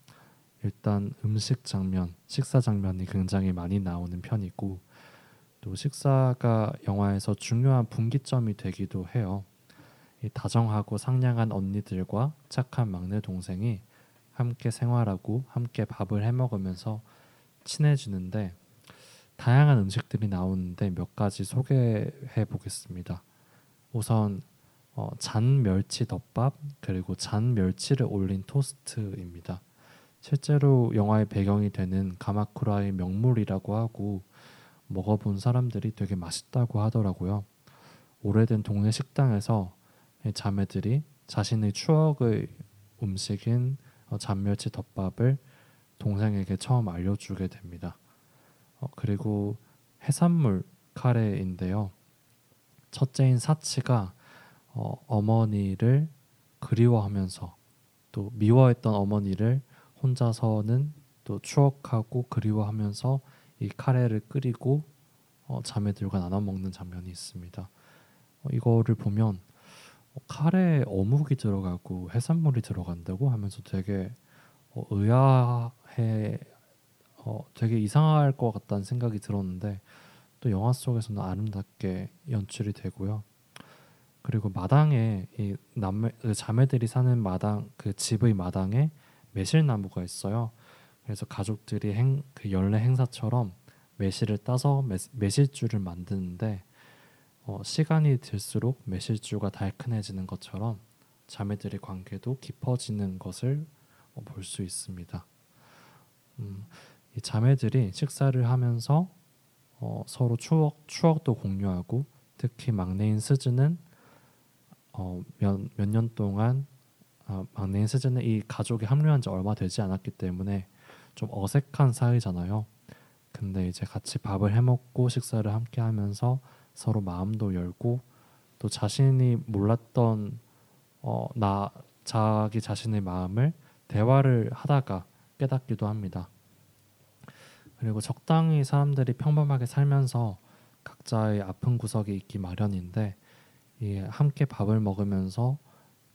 A: 일단 음식 장면, 식사 장면이 굉장히 많이 나오는 편이고 또 식사가 영화에서 중요한 분기점이 되기도 해요. 이 다정하고 상냥한 언니들과 착한 막내 동생이 함께 생활하고 함께 밥을 해 먹으면서 친해지는데 다양한 음식들이 나오는데 몇 가지 소개해 보겠습니다. 우선 어, 잔 멸치 덮밥 그리고 잔 멸치를 올린 토스트입니다. 실제로 영화의 배경이 되는 가마쿠라의 명물이라고 하고 먹어본 사람들이 되게 맛있다고 하더라고요. 오래된 동네 식당에서 이 자매들이 자신의 추억의 음식인 어, 잔멸치 덮밥을 동생에게 처음 알려주게 됩니다. 어, 그리고 해산물 카레인데요. 첫째인 사치가 어, 어머니를 그리워하면서 또 미워했던 어머니를 혼자서는 또 추억하고 그리워하면서 이 카레를 끓이고 어, 자매들과 나눠 먹는 장면이 있습니다. 어, 이거를 보면 어, 카레에 어묵이 들어가고 해산물이 들어간다고 하면서 되게 어, 의아해 어, 되게 이상할 것 같다는 생각이 들었는데 또 영화 속에서는 아름답게 연출이 되고요. 그리고 마당에 이 남매 그 자매들이 사는 마당 그 집의 마당에 매실나무가 있어요. 그래서 가족들이 행, 그 연례 행사처럼 매실을 따서 매, 매실주를 만드는데 어, 시간이 들수록 매실주가 달큰해지는 것처럼 자매들의 관계도 깊어지는 것을 어, 볼수 있습니다. 음, 이 자매들이 식사를 하면서 어, 서로 추억 추억도 공유하고 특히 막내인 스즈는 어, 몇몇 년 동안 아, 막내인 스즈는 이 가족에 합류한 지 얼마 되지 않았기 때문에 좀 어색한 사이잖아요. 근데 이제 같이 밥을 해 먹고 식사를 함께 하면서 서로 마음도 열고 또 자신이 몰랐던 어, 나 자기 자신의 마음을 대화를 하다가 깨닫기도 합니다. 그리고 적당히 사람들이 평범하게 살면서 각자의 아픈 구석이 있기 마련인데 이 함께 밥을 먹으면서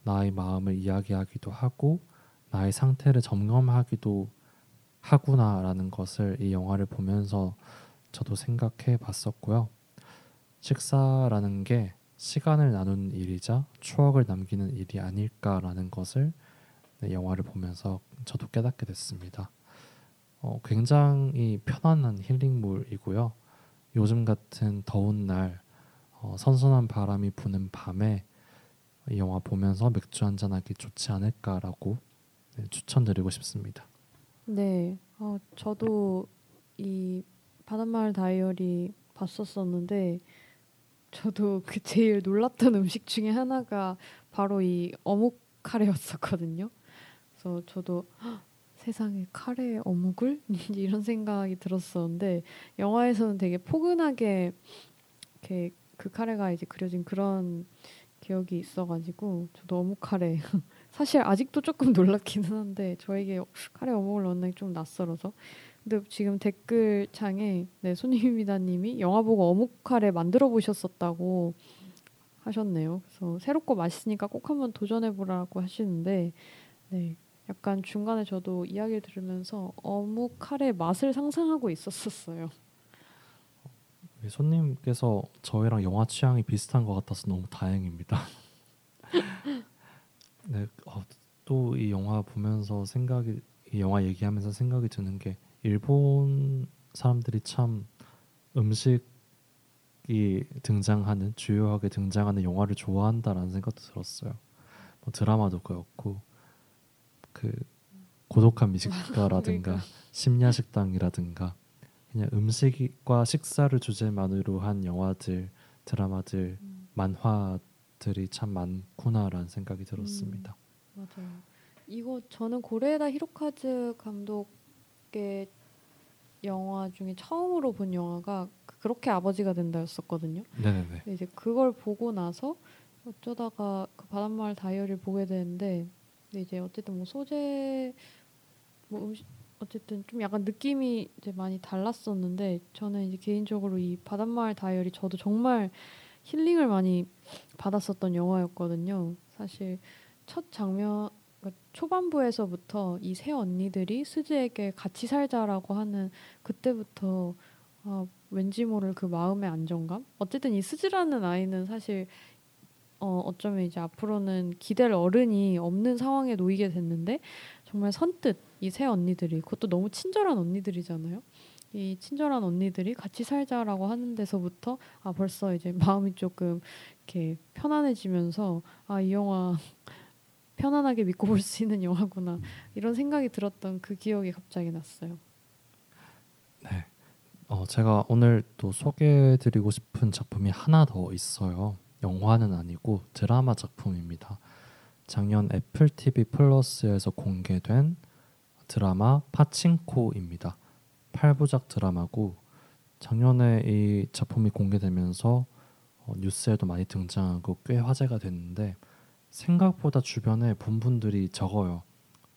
A: 나의 마음을 이야기하기도 하고 나의 상태를 점검하기도 하구나라는 것을 이 영화를 보면서 저도 생각해 봤었고요. 식사라는 게 시간을 나누는 일이자 추억을 남기는 일이 아닐까라는 것을 네, 영화를 보면서 저도 깨닫게 됐습니다. 어, 굉장히 편안한 힐링물이고요. 요즘 같은 더운 날 어, 선선한 바람이 부는 밤에 이 영화 보면서 맥주 한잔 하기 좋지 않을까라고 네, 추천드리고 싶습니다.
B: 네, 어, 저도 이 바닷마을 다이어리 봤었었는데 저도 (laughs) 그 제일 놀랐던 음식 중에 하나가 바로 이 어묵 카레였었거든요. 그래서 저도 "헉, 세상에 카레에 어묵을 (laughs) 이런 생각이 들었었는데 영화에서는 되게 포근하게 이렇게 그 카레가 이제 그려진 그런 기억이 있어가지고 저도 어묵 카레 사실 아직도 조금 (laughs) 놀랍기는 한데 저에게 카레 어묵을 넣는 게 좀 낯설어서 근데 지금 댓글 창에 네 손님입니다님이 영화 보고 어묵 카레 만들어 보셨었다고 하셨네요. 그래서 새롭고 맛있으니까 꼭 한번 도전해 보라고 하시는데 네 약간 중간에 저도 이야기를 들으면서 어묵 카레 맛을 상상하고 있었었어요.
A: 이 손님께서 저희랑 영화 취향이 비슷한 것 같아서 너무 다행입니다. (laughs) 네, 어, 또이 영화 보면서 생각이 이 영화 얘기하면서 생각이 드는 게 일본 사람들이 참 음식이 등장하는 주요하게 등장하는 영화를 좋아한다라는 생각도 들었어요. 뭐 드라마도 그렇고 그 고독한 미식가라든가 (laughs)
B: 그러니까.
A: 심야식당이라든가 그냥 음식과 식사를 주제만으로 한 영화들, 드라마들, 만화들이 참 많구나라는 생각이 들었습니다.
B: 맞아요. 이거 저는 고레에다 히로카즈 감독의 영화 중에 처음으로 본 영화가 그렇게 아버지가 된다였었거든요.
A: 네네네.
B: 이제 그걸 보고 나서 어쩌다가 그 바닷마을 다이어리를 보게 되는데 근데 이제 어쨌든 뭐 소재 뭐 음식 어쨌든 좀 약간 느낌이 이제 많이 달랐었는데 저는 이제 개인적으로 이 바닷마을 다이어리 저도 정말 힐링을 많이 받았었던 영화였거든요. 사실 첫 장면 그러니까 초반부에서부터 이 세 언니들이 스즈에게 같이 살자라고 하는 그때부터 아, 왠지 모를 그 마음의 안정감. 어쨌든 이 스즈라는 아이는 사실 어, 어쩌면 이제 앞으로는 기댈 어른이 없는 상황에 놓이게 됐는데 정말 선뜻 이세 언니들이 그것도 너무 친절한 언니들이잖아요. 이 친절한 언니들이 같이 살자라고 하는 데서부터 아 벌써 이제 마음이 조금 이렇게 편안해지면서 아 이 영화 (laughs) 편안하게 믿고 볼 수 있는 영화구나 이런 생각이 들었던 그 기억이 갑자기 났어요.
A: 네. 어, 제가 오늘 또 소개해드리고 싶은 작품이 하나 더 있어요. 영화는 아니고 드라마 작품입니다. 작년 애플 TV 플러스에서 공개된 드라마 파친코입니다. 8부작 드라마고 작년에 이 작품이 공개되면서 어, 뉴스에도 많이 등장하고 꽤 화제가 됐는데 생각보다 주변에 본 분들이 적어요.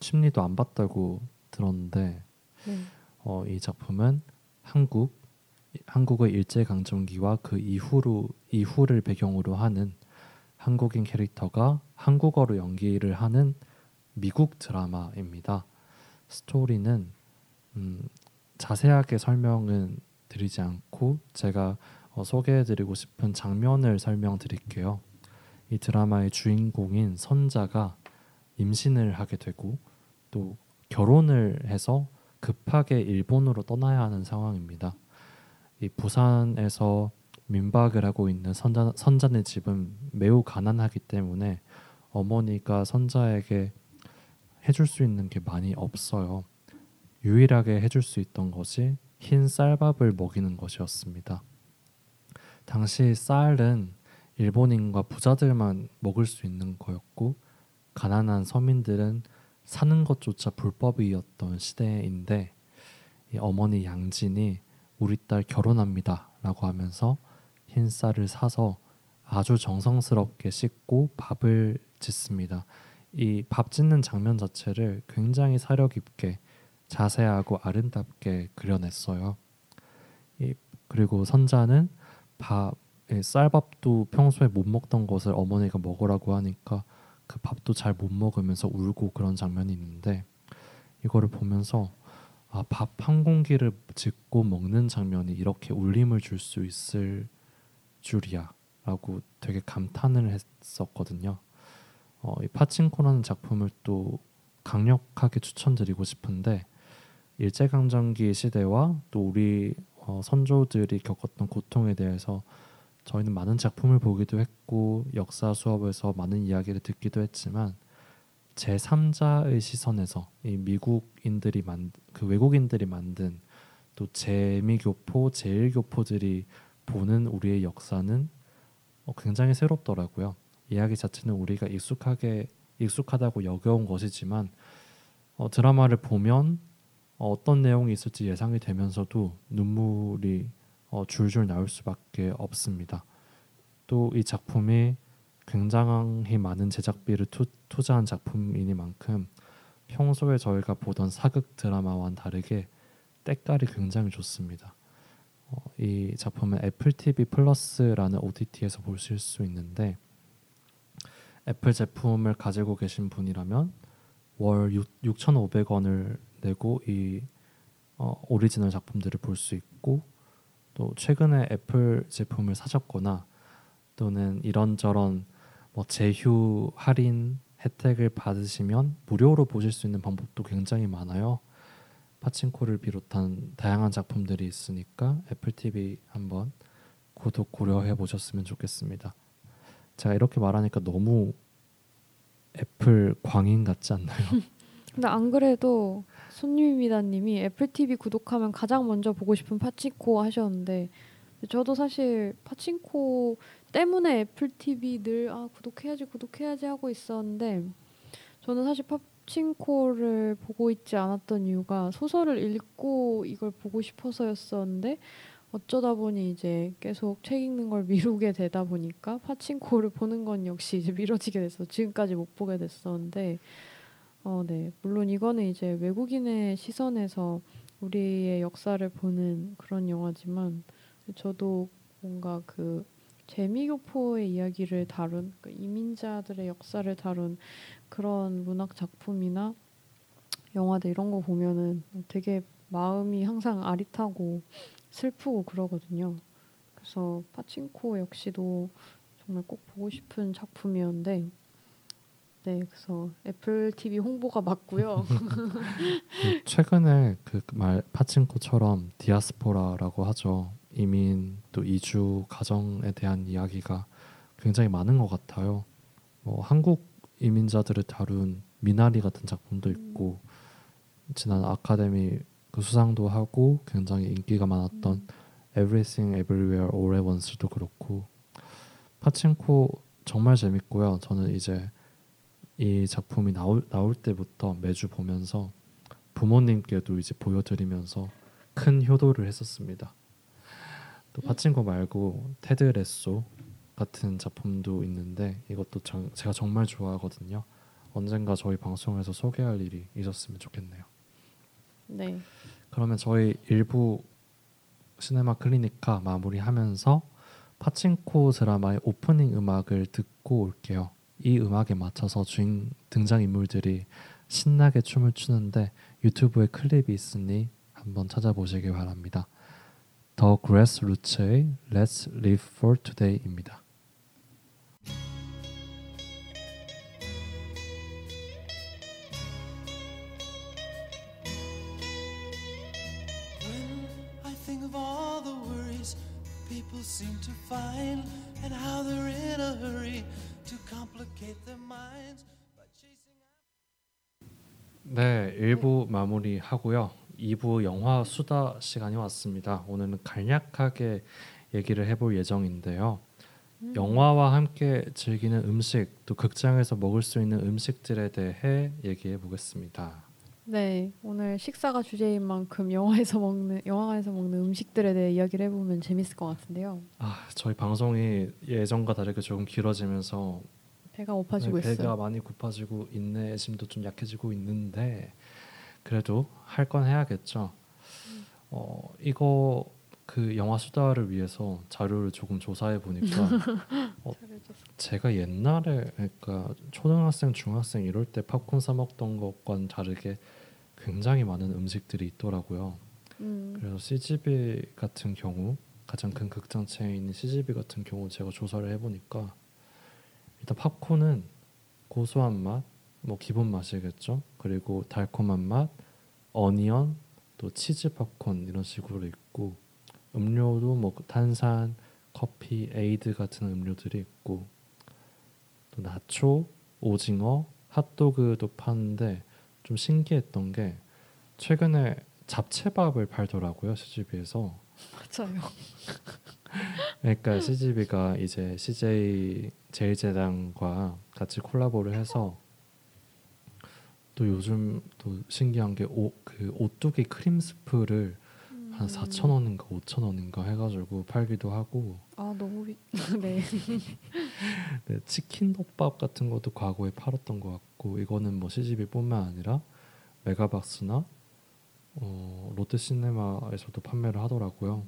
A: 심리도 안 봤다고 들었는데
B: 네.
A: 어, 이 작품은 한국 한국의 일제 강점기와 그 이후로 이후를 배경으로 하는 한국인 캐릭터가 한국어로 연기를 하는 미국 드라마입니다. 스토리는 음, 자세하게 설명은 드리지 않고 제가 어, 소개해드리고 싶은 장면을 설명드릴게요. 이 드라마의 주인공인 선자가 임신을 하게 되고 또 결혼을 해서 급하게 일본으로 떠나야 하는 상황입니다. 이 부산에서 민박을 하고 있는 선자, 선자네 집은 매우 가난하기 때문에 어머니가 선자에게 해줄 수 있는 게 많이 없어요. 유일하게 해줄 수 있던 것이 흰 쌀밥을 먹이는 것이었습니다. 당시 쌀은 일본인과 부자들만 먹을 수 있는 거였고 가난한 서민들은 사는 것조차 불법이었던 시대인데 이 어머니 양진이 우리 딸 결혼합니다 라고 하면서 흰 쌀을 사서 아주 정성스럽게 씻고 밥을 짓습니다. 이 밥 짓는 장면 자체를 굉장히 사려 깊게 자세하고 아름답게 그려냈어요. 이, 그리고 선자는 밥 예, 쌀밥도 평소에 못 먹던 것을 어머니가 먹으라고 하니까 그 밥도 잘 못 먹으면서 울고 그런 장면이 있는데 이거를 보면서 아, 밥 한 공기를 짓고 먹는 장면이 이렇게 울림을 줄 수 있을 줄이야라고 되게 감탄을 했었거든요. 어, 이 파친코라는 작품을 또 강력하게 추천드리고 싶은데 일제강점기 시대와 또 우리 어, 선조들이 겪었던 고통에 대해서 저희는 많은 작품을 보기도 했고 역사 수업에서 많은 이야기를 듣기도 했지만 제 3자의 시선에서 이 미국인들이 만 그 외국인들이 만든 또 재미교포, 제일교포들이 보는 우리의 역사는 어, 굉장히 새롭더라고요. 이야기 자체는 우리가 익숙하게 익숙하다고 여겨온 것이지만 어, 드라마를 보면 어, 어떤 내용이 있을지 예상이 되면서도 눈물이 어, 줄줄 나올 수밖에 없습니다. 또 이 작품이 굉장히 많은 제작비를 투, 투자한 작품이니만큼 평소에 저희가 보던 사극 드라마와는 다르게 때깔이 굉장히 좋습니다. 어, 이 작품은 애플 TV 플러스라는 OTT에서 보실 수 있는데 애플 제품을 가지고 계신 분이라면 월 6, 6,500원을 내고 이 어, 오리지널 작품들을 볼 수 있고 또 최근에 애플 제품을 사셨거나 또는 이런저런 뭐 제휴 할인 혜택을 받으시면 무료로 보실 수 있는 방법도 굉장히 많아요. 파친코를 비롯한 다양한 작품들이 있으니까 애플 TV 한번 구독 고려해 보셨으면 좋겠습니다. 제가 이렇게 말하니까 너무 애플 광인 같지 않나요? (laughs)
B: 근데 안 그래도 손님입니다님이 애플 TV 구독하면 가장 먼저 보고 싶은 파친코 하셨는데 저도 사실 파친코 때문에 애플 TV 늘 아, 구독해야지 구독해야지 하고 있었는데 저는 사실 파친코를 보고 있지 않았던 이유가 소설을 읽고 이걸 보고 싶어서였었는데 어쩌다 보니 이제 계속 책 읽는 걸 미루게 되다 보니까 파친코를 보는 건 역시 이제 미뤄지게 됐어. 지금까지 못 보게 됐었는데 어, 네. 물론 이거는 이제 외국인의 시선에서 우리의 역사를 보는 그런 영화지만 저도 뭔가 그 재미교포의 이야기를 다룬 그 이민자들의 역사를 다룬 그런 문학 작품이나 영화들 이런 거 보면은 되게 마음이 항상 아릿하고 슬프고 그러거든요. 그래서 파친코 역시도 정말 꼭 보고 싶은 작품이었는데 네, 그래서 애플 TV 홍보가 맞고요.
A: 그 (laughs) 최근에 그 말 파친코처럼 디아스포라라고 하죠. 이민 또 이주 가정에 대한 이야기가 굉장히 많은 것 같아요. 뭐 한국 이민자들을 다룬 미나리 같은 작품도 있고 지난 아카데미 그 수상도 하고 굉장히 인기가 많았던 Everything Everywhere All at Once도 그렇고 파친코 정말 재밌고요. 저는 이제 이 작품이 나올 나올 때부터 매주 보면서 부모님께도 이제 보여드리면서 큰 효도를 했었습니다. 또 파친코 말고 테드 레소 같은 작품도 있는데 이것도 정- 제가 정말 좋아하거든요. 언젠가 저희 방송에서 소개할 일이 있었으면 좋겠네요.
B: 네.
A: 그러면 저희 일부 시네마 클리니카 마무리하면서 파친코 드라마의 오프닝 음악을 듣고 올게요. 이 음악에 맞춰서 주인 등장 인물들이 신나게 춤을 추는데 유튜브에 클립이 있으니 한번 찾아보시길 바랍니다. 더 그래스 루츠의 Let's Live for Today입니다.
D: When I think of all the worries people seem to find and how they're in a hurry to complicate educate their minds by chasing
A: 네, 1부 마무리하고요. 2부 영화 수다 시간이 왔습니다. 오늘은 간략하게 얘기를 해볼 예정인데요.
B: 음.
A: 영화와 함께 즐기는 음식, 또 극장에서 먹을 수 있는 음식들에 대해 얘기해 보겠습니다.
B: 네, 오늘 식사가 주제인 만큼 영화에서 먹는 영화관에서 먹는 음식들에 대해 이야기를 해보면 재밌을 것 같은데요.
A: 아, 저희 방송이 예전과 다르게 조금 길어지면서
B: 배가 고파지고
A: 네, 배가
B: 있어요.
A: 많이 고파지고 인내심도 좀 약해지고 있는데 그래도 할 건 해야겠죠.
B: 음.
A: 어 이거 그 영화 수다를 위해서 자료를 조금 조사해 보니까 (laughs) 어. 제가 옛날에 그러니까 초등학생, 중학생 이럴 때 팝콘 사 먹던 것과는 다르게 굉장히 많은 음식들이 있더라고요.
B: 음,
A: 그래서 CGV 같은 경우 가장 큰 극장 체인인 CGV 같은 경우 제가 조사를 해보니까 일단 팝콘은 고소한 맛, 뭐 기본 맛이겠죠. 그리고 달콤한 맛, onion, 또 치즈 팝콘 이런 식으로 있고 음료도 뭐 탄산, 커피, 에이드 같은 음료들이 있고 또 나초, 오징어, 핫도그도 파는데 좀 신기했던 게 최근에 잡채밥을 팔더라고요 CGV에서.
B: 맞아요.
A: 그러니까 CGV가 이제 CJ 제일제당과 같이 콜라보를 해서 또 요즘 또 신기한 게그 오뚜기 크림 스프를 한
B: 음.
A: 4천 원인가 5천 원인가 해가지고 팔기도 하고
B: 아 너무 비... (laughs) 네. (laughs)
A: 네, 치킨 덮밥 같은 것도 과거에 팔았던 것 같고 이거는 뭐 CGV뿐만 아니라 메가박스나 어, 롯데시네마에서도 판매를 하더라고요.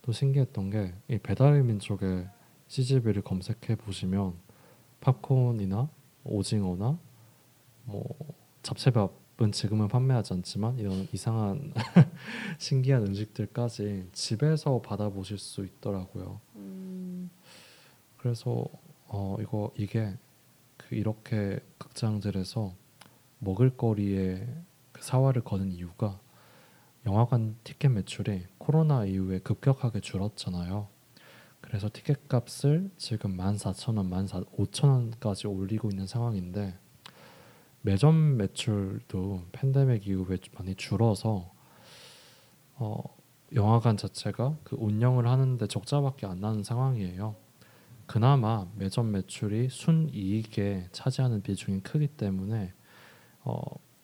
A: 또 신기했던 게 이 배달의 민족의 CGV를 검색해 보시면 팝콘이나 오징어나 뭐 잡채밥은 지금은 판매하지 않지만 이런 이상한 (laughs) 신기한 음식들까지 집에서 받아보실 수 있더라고요.
B: 음,
A: 그래서 어 이거 이게 그 이렇게 극장들에서 먹을거리에 그 사활을 거는 이유가 영화관 티켓 매출이 코로나 이후에 급격하게 줄었잖아요. 그래서 티켓 값을 지금 14,000원, 15,000원까지 올리고 있는 상황인데 매점 매출도 팬데믹 이후에 좀 많이 줄어서 어, 영화관 자체가 그 운영을 하는데 적자밖에 안 나는 상황이에요. 그나마 매점 매출이 순이익에 차지하는 비중이 크기 때문에 어,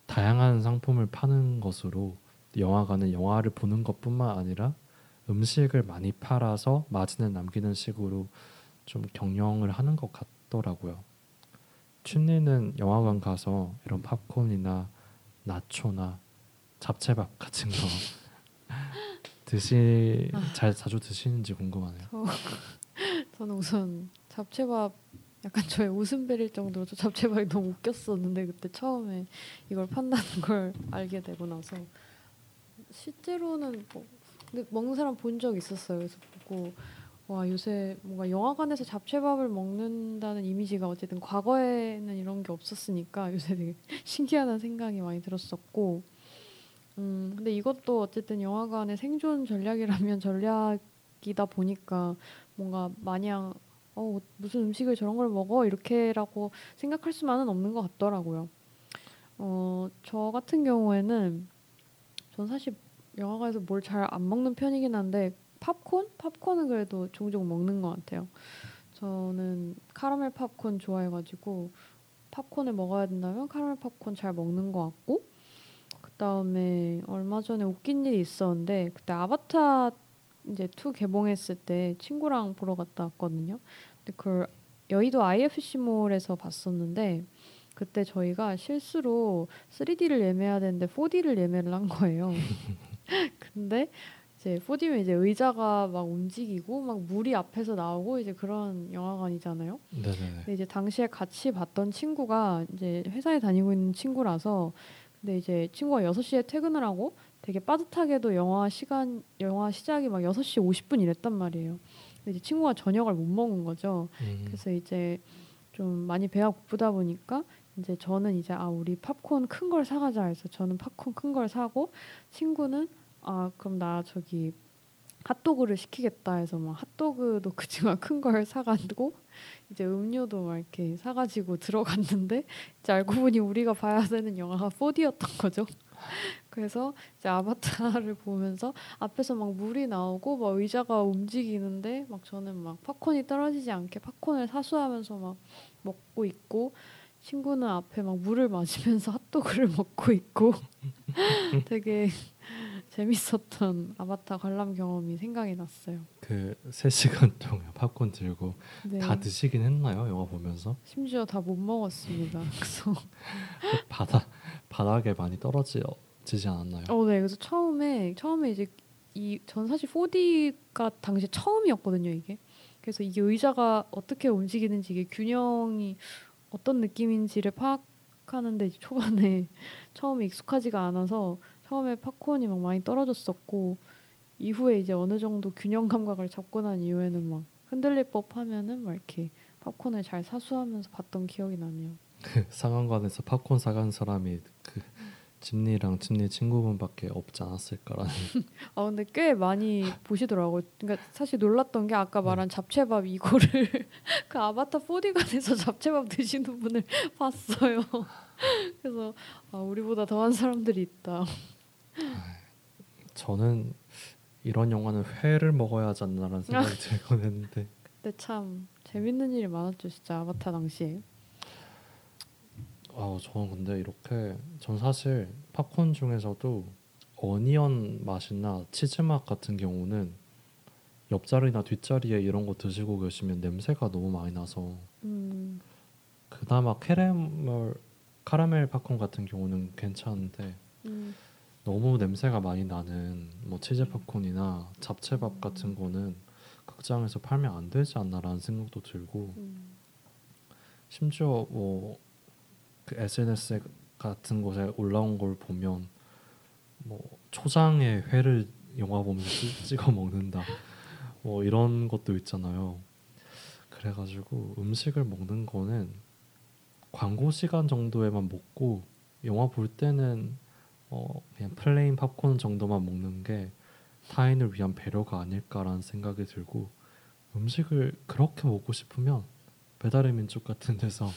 A: 다양한 상품을 파는 것으로 영화관은 영화를 보는 것뿐만 아니라 음식을 많이 팔아서 마진을 남기는 식으로 좀 경영을 하는 것 같더라고요. 춘리는 영화관 가서 이런 팝콘이나 나초나 잡채밥 같은 거 (laughs) 드시 잘 자주 드시는지 궁금하네요. (laughs)
B: 저는 우선 잡채밥 약간 저의 웃음벨일 정도로 저 잡채밥이 너무 웃겼었는데 그때 처음에 이걸 판다는 걸 알게 되고 나서 실제로는 뭐 근데 먹는 사람 본 적 있었어요. 그래서 보고 와 요새 뭔가 영화관에서 잡채밥을 먹는다는 이미지가 어쨌든 과거에는 이런 게 없었으니까 (laughs) 요새 되게 신기하다는 생각이 많이 들었었고 음 근데 이것도 어쨌든 영화관의 생존 전략이라면 (laughs) 전략이다 보니까 뭔가 마냥 어 무슨 음식을 저런 걸 먹어 이렇게라고 생각할 수만은 없는 것 같더라고요. 어 저 같은 경우에는 전 사실 영화관에서 뭘 잘 안 먹는 편이긴 한데 팝콘? 팝콘은 그래도 종종 먹는 것 같아요. 저는 카라멜 팝콘 좋아해가지고 팝콘을 먹어야 된다면 카라멜 팝콘 잘 먹는 것 같고 그 다음에 얼마 전에 웃긴 일이 있었는데 그때 아바타 이제 2 개봉했을 때 친구랑 보러 갔다 왔거든요. 근데 그걸 여의도 IFC몰에서 봤었는데 그때 저희가 실수로 3D를 예매해야 되는데 4D를 예매를 한 거예요. (laughs) 근데 이제 4D면 이제 의자가 막 움직이고 막 물이 앞에서 나오고 이제 그런 영화관이잖아요.
A: 네네네.
B: 근데 이제 당시에 같이 봤던 친구가 이제 회사에 다니고 있는 친구라서 근데 이제 친구가 6시에 퇴근을 하고 되게 빠듯하게도 영화 시간 영화 시작이 막 6시 50분 이랬단 말이에요. 근데 이제 친구가 저녁을 못 먹은 거죠.
A: 음,
B: 그래서 이제 좀 많이 배가 고프다 보니까 이제 저는 이제 아 우리 팝콘 큰 걸 사가자 해서 저는 팝콘 큰 걸 사고 친구는 아 그럼 나 저기 핫도그를 시키겠다 해서 막 핫도그도 (laughs) 그지만 큰 걸 사가지고 이제 음료도 막 이렇게 사가지고 들어갔는데 이제 알고 보니 우리가 봐야 되는 영화가 4D였던 거죠. (laughs) 그래서 이제 아바타를 보면서 앞에서 막 물이 나오고 막 의자가 움직이는데 막 저는 막 팝콘이 떨어지지 않게 팝콘을 사수하면서 막 먹고 있고 친구는 앞에 막 물을 마시면서 (laughs) 핫도그를 먹고 있고 되게 재밌었던 아바타 관람 경험이 생각이 났어요.
A: 그 3시간 동안 팝콘 들고
B: 네.
A: 다 드시긴 했나요? 영화 보면서?
B: 심지어 다 못 먹었습니다. 그래서
A: 바닥 바닥에 많이 떨어지지 않았나요?
B: 어, 네. 그래서 처음에 처음에 이제 이 전 사실 4D가 당시 처음이었거든요, 이게. 그래서 이게 의자가 어떻게 움직이는지 이게 균형이 어떤 느낌인지를 파악하는데 초반에 처음에 익숙하지가 않아서 처음에 팝콘이 막 많이 떨어졌었고 이후에 이제 어느 정도 균형 감각을 잡고 난 이후에는 막 흔들릴 법하면은 막 이렇게 팝콘을 잘 사수하면서 봤던 기억이 나네요.
A: 그 상황관에서 팝콘 사간 사람이 그 집니랑 집니 친구분밖에 없지 않았을까라는 (laughs)
B: 아 근데 꽤 많이 보시더라고요. 그러니까 사실 놀랐던 게 아까 말한 잡채밥 이거를 (laughs) 그 아바타 4D관에서 잡채밥 드시는 분을 (laughs) 봤어요. 그래서 아, 우리보다 더한 사람들이 있다.
A: 저는 이런 영화는 회를 먹어야 하지 않나라는 생각이 (laughs) 들곤 했는데.
B: 근데 참 재밌는 일이 많았죠, 진짜 아바타 당시에.
A: 아 저는 근데 이렇게 전 사실 팝콘 중에서도 어니언 맛이나 치즈 맛 같은 경우는 옆자리나 뒷자리에 이런 거 드시고 계시면 냄새가 너무 많이 나서
B: 음,
A: 그나마 캐러멜 카라멜 팝콘 같은 경우는 괜찮은데
B: 음,
A: 너무 냄새가 많이 나는 뭐 치즈 팝콘이나 잡채밥 같은 거는 극장에서 팔면 안 되지 않나라는 생각도 들고
B: 음.
A: 심지어 뭐 그 SNS 같은 곳에 올라온 걸 보면 뭐 초장에 회를 영화 보면서 찍- 찍어 먹는다 뭐 이런 것도 있잖아요. 그래가지고 음식을 먹는 거는 광고 시간 정도에만 먹고 영화 볼 때는 어 그냥 plain 팝콘 정도만 먹는 게 타인을 위한 배려가 아닐까라는 생각이 들고 음식을 그렇게 먹고 싶으면 배달의 민족 같은 데서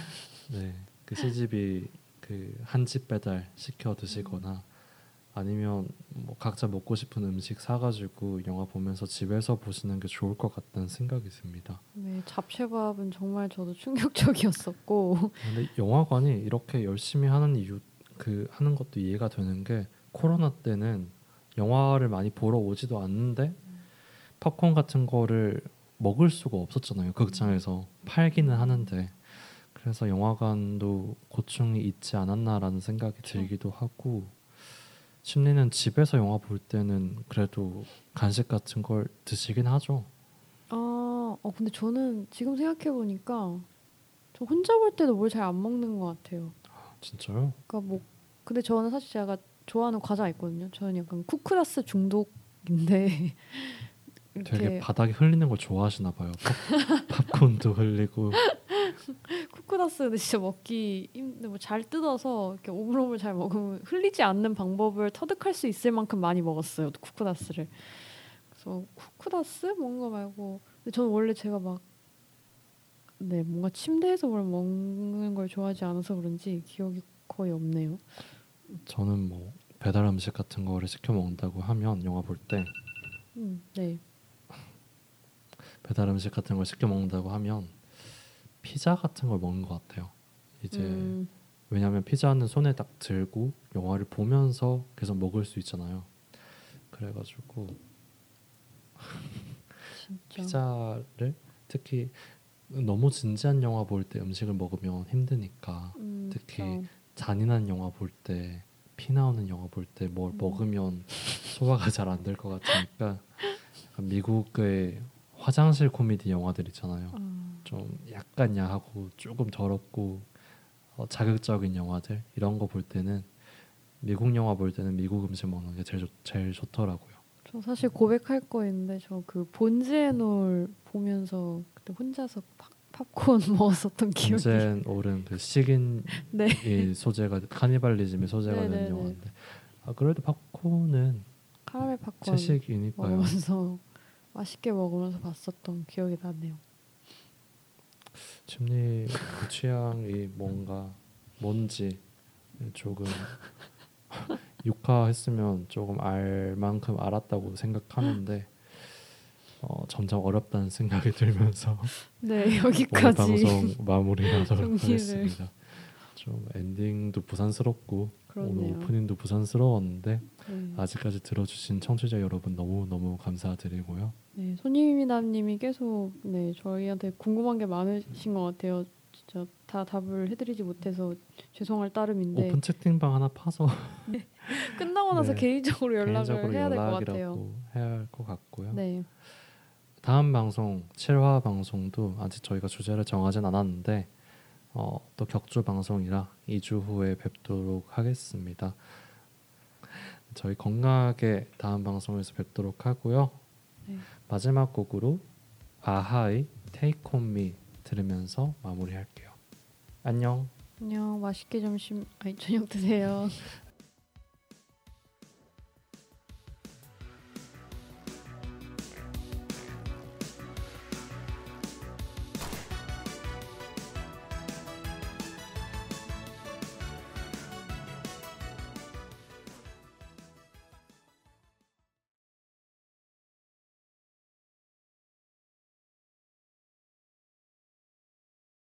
A: (laughs) 네그 CGV 그한 집 배달 시켜 드시거나 아니면 뭐 각자 먹고 싶은 음식 사가지고 영화 보면서 집에서 보시는 게 좋을 것 같다는 생각이 듭니다.
B: 네, 잡채밥은 정말 저도 충격적이었었고
A: 근데 영화관이 이렇게 열심히 하는 이유 그 하는 것도 이해가 되는 게 코로나 때는 영화를 많이 보러 오지도 않는데 팝콘 같은 거를 먹을 수가 없었잖아요 극장에서 팔기는 하는데. 그래서 영화관도 고충이 있지 않았나라는 생각이 들기도 하고 심리는 집에서 영화 볼 때는 그래도 간식 같은 걸 드시긴 하죠.
B: 아, 어 근데 저는 지금 생각해 보니까 저 혼자 볼 때도 뭘 잘 안 먹는 것 같아요.
A: 진짜요?
B: 그러니까 뭐 근데 저는 사실 제가 좋아하는 과자 있거든요. 저는 약간 쿠크라스 중독인데 (laughs)
A: 되게 바닥에 흘리는 걸 좋아하시나 봐요 팝, (laughs) 팝콘도 흘리고 (laughs)
B: 쿠크라스 근데 진짜 먹기 힘든데 뭐 잘 뜯어서 이렇게 오물오물 잘 먹으면 흘리지 않는 방법을 터득할 수 있을 만큼 많이 먹었어요 쿠크라스를. 그래서 쿠크라스 뭔가 말고 근데 저는 원래 제가 막 네, 뭔가 침대에서 뭘 먹는 걸 좋아하지 않아서 그런지 기억이 거의 없네요.
A: 저는 뭐 배달 음식 같은 거를 시켜 먹는다고 하면 영화 볼 때
B: 음, 네.
A: 배달 음식 같은 걸 시켜 먹는다고 하면 피자 같은 걸 먹는 것 같아요. 이제
B: 음,
A: 왜냐하면 피자는 손에 딱 들고 영화를 보면서 계속 먹을 수 있잖아요. 그래가지고. 피자를 특히 너무 진지한 영화 볼 때 음식을 먹으면 힘드니까
B: 음,
A: 특히
B: 그쵸.
A: 잔인한 영화 볼 때 피 나오는 영화 볼 때뭘
B: 음.
A: 먹으면 소화가 잘 안 될 것 같으니까 미국의 화장실 코미디 영화들 있잖아요.
B: 아,
A: 좀 약간 야하고 조금 더럽고 어, 자극적인 영화들 이런 거 볼 때는 미국 영화 볼 때는 미국 음식 먹는 게 제일 좋, 제일 좋더라고요.
B: 저 사실 고백할 거 있는데 저 그 본즈앤올 보면서 그때 혼자서 팝, 팝콘 (laughs) 먹었었던 기억이
A: 오른 그 식인 (laughs)
B: 네.
A: 이 소재가 카니발리즘의 소재가 된
B: 네네네.
A: 영화인데 아 그래도 팝콘은
B: 카라멜 팝콘
A: 채식이니까요.
B: 먹으면서 (laughs) 맛있게 먹으면서 봤었던 기억이 나네요.
A: 침리 그 취향이 뭔가 뭔지 조금 육화했으면 조금 알 만큼 알았다고 생각하는데 어, 점점 어렵다는 생각이 (laughs) 들면서
B: 네
A: 오늘
B: 여기까지
A: 방송 마무리하도록. 하겠습니다. 좀 엔딩도 부산스럽고 오늘
B: 그렇네요.
A: 오프닝도 부산스러웠는데
B: 네.
A: 아직까지 들어주신 청취자 여러분 너무 너무 감사드리고요.
B: 네, 손님이남님이 계속 네 저희한테 궁금한 게 많으신 것 같아요. 진짜 다 답을 해드리지 못해서 죄송할 따름인데
A: 오픈 채팅방 하나 파서 (laughs)
B: 끝나고 나서
A: 네.
B: 개인적으로 연락을
A: 개인적으로
B: 해야 될 것 같아요.
A: 해야 할 것 같고요.
B: 네,
A: 다음 방송 7화 방송도 아직 저희가 주제를 정하진 않았는데 어, 또 격주 방송이라 2주 후에 뵙도록 하겠습니다. 저희 건강하게 다음 방송에서 뵙도록 하고요.
B: 네.
A: 마지막 곡으로 아하의 Take On Me 들으면서 마무리할게요. 안녕.
B: 안녕 맛있게 점심 아니 저녁 드세요. (laughs)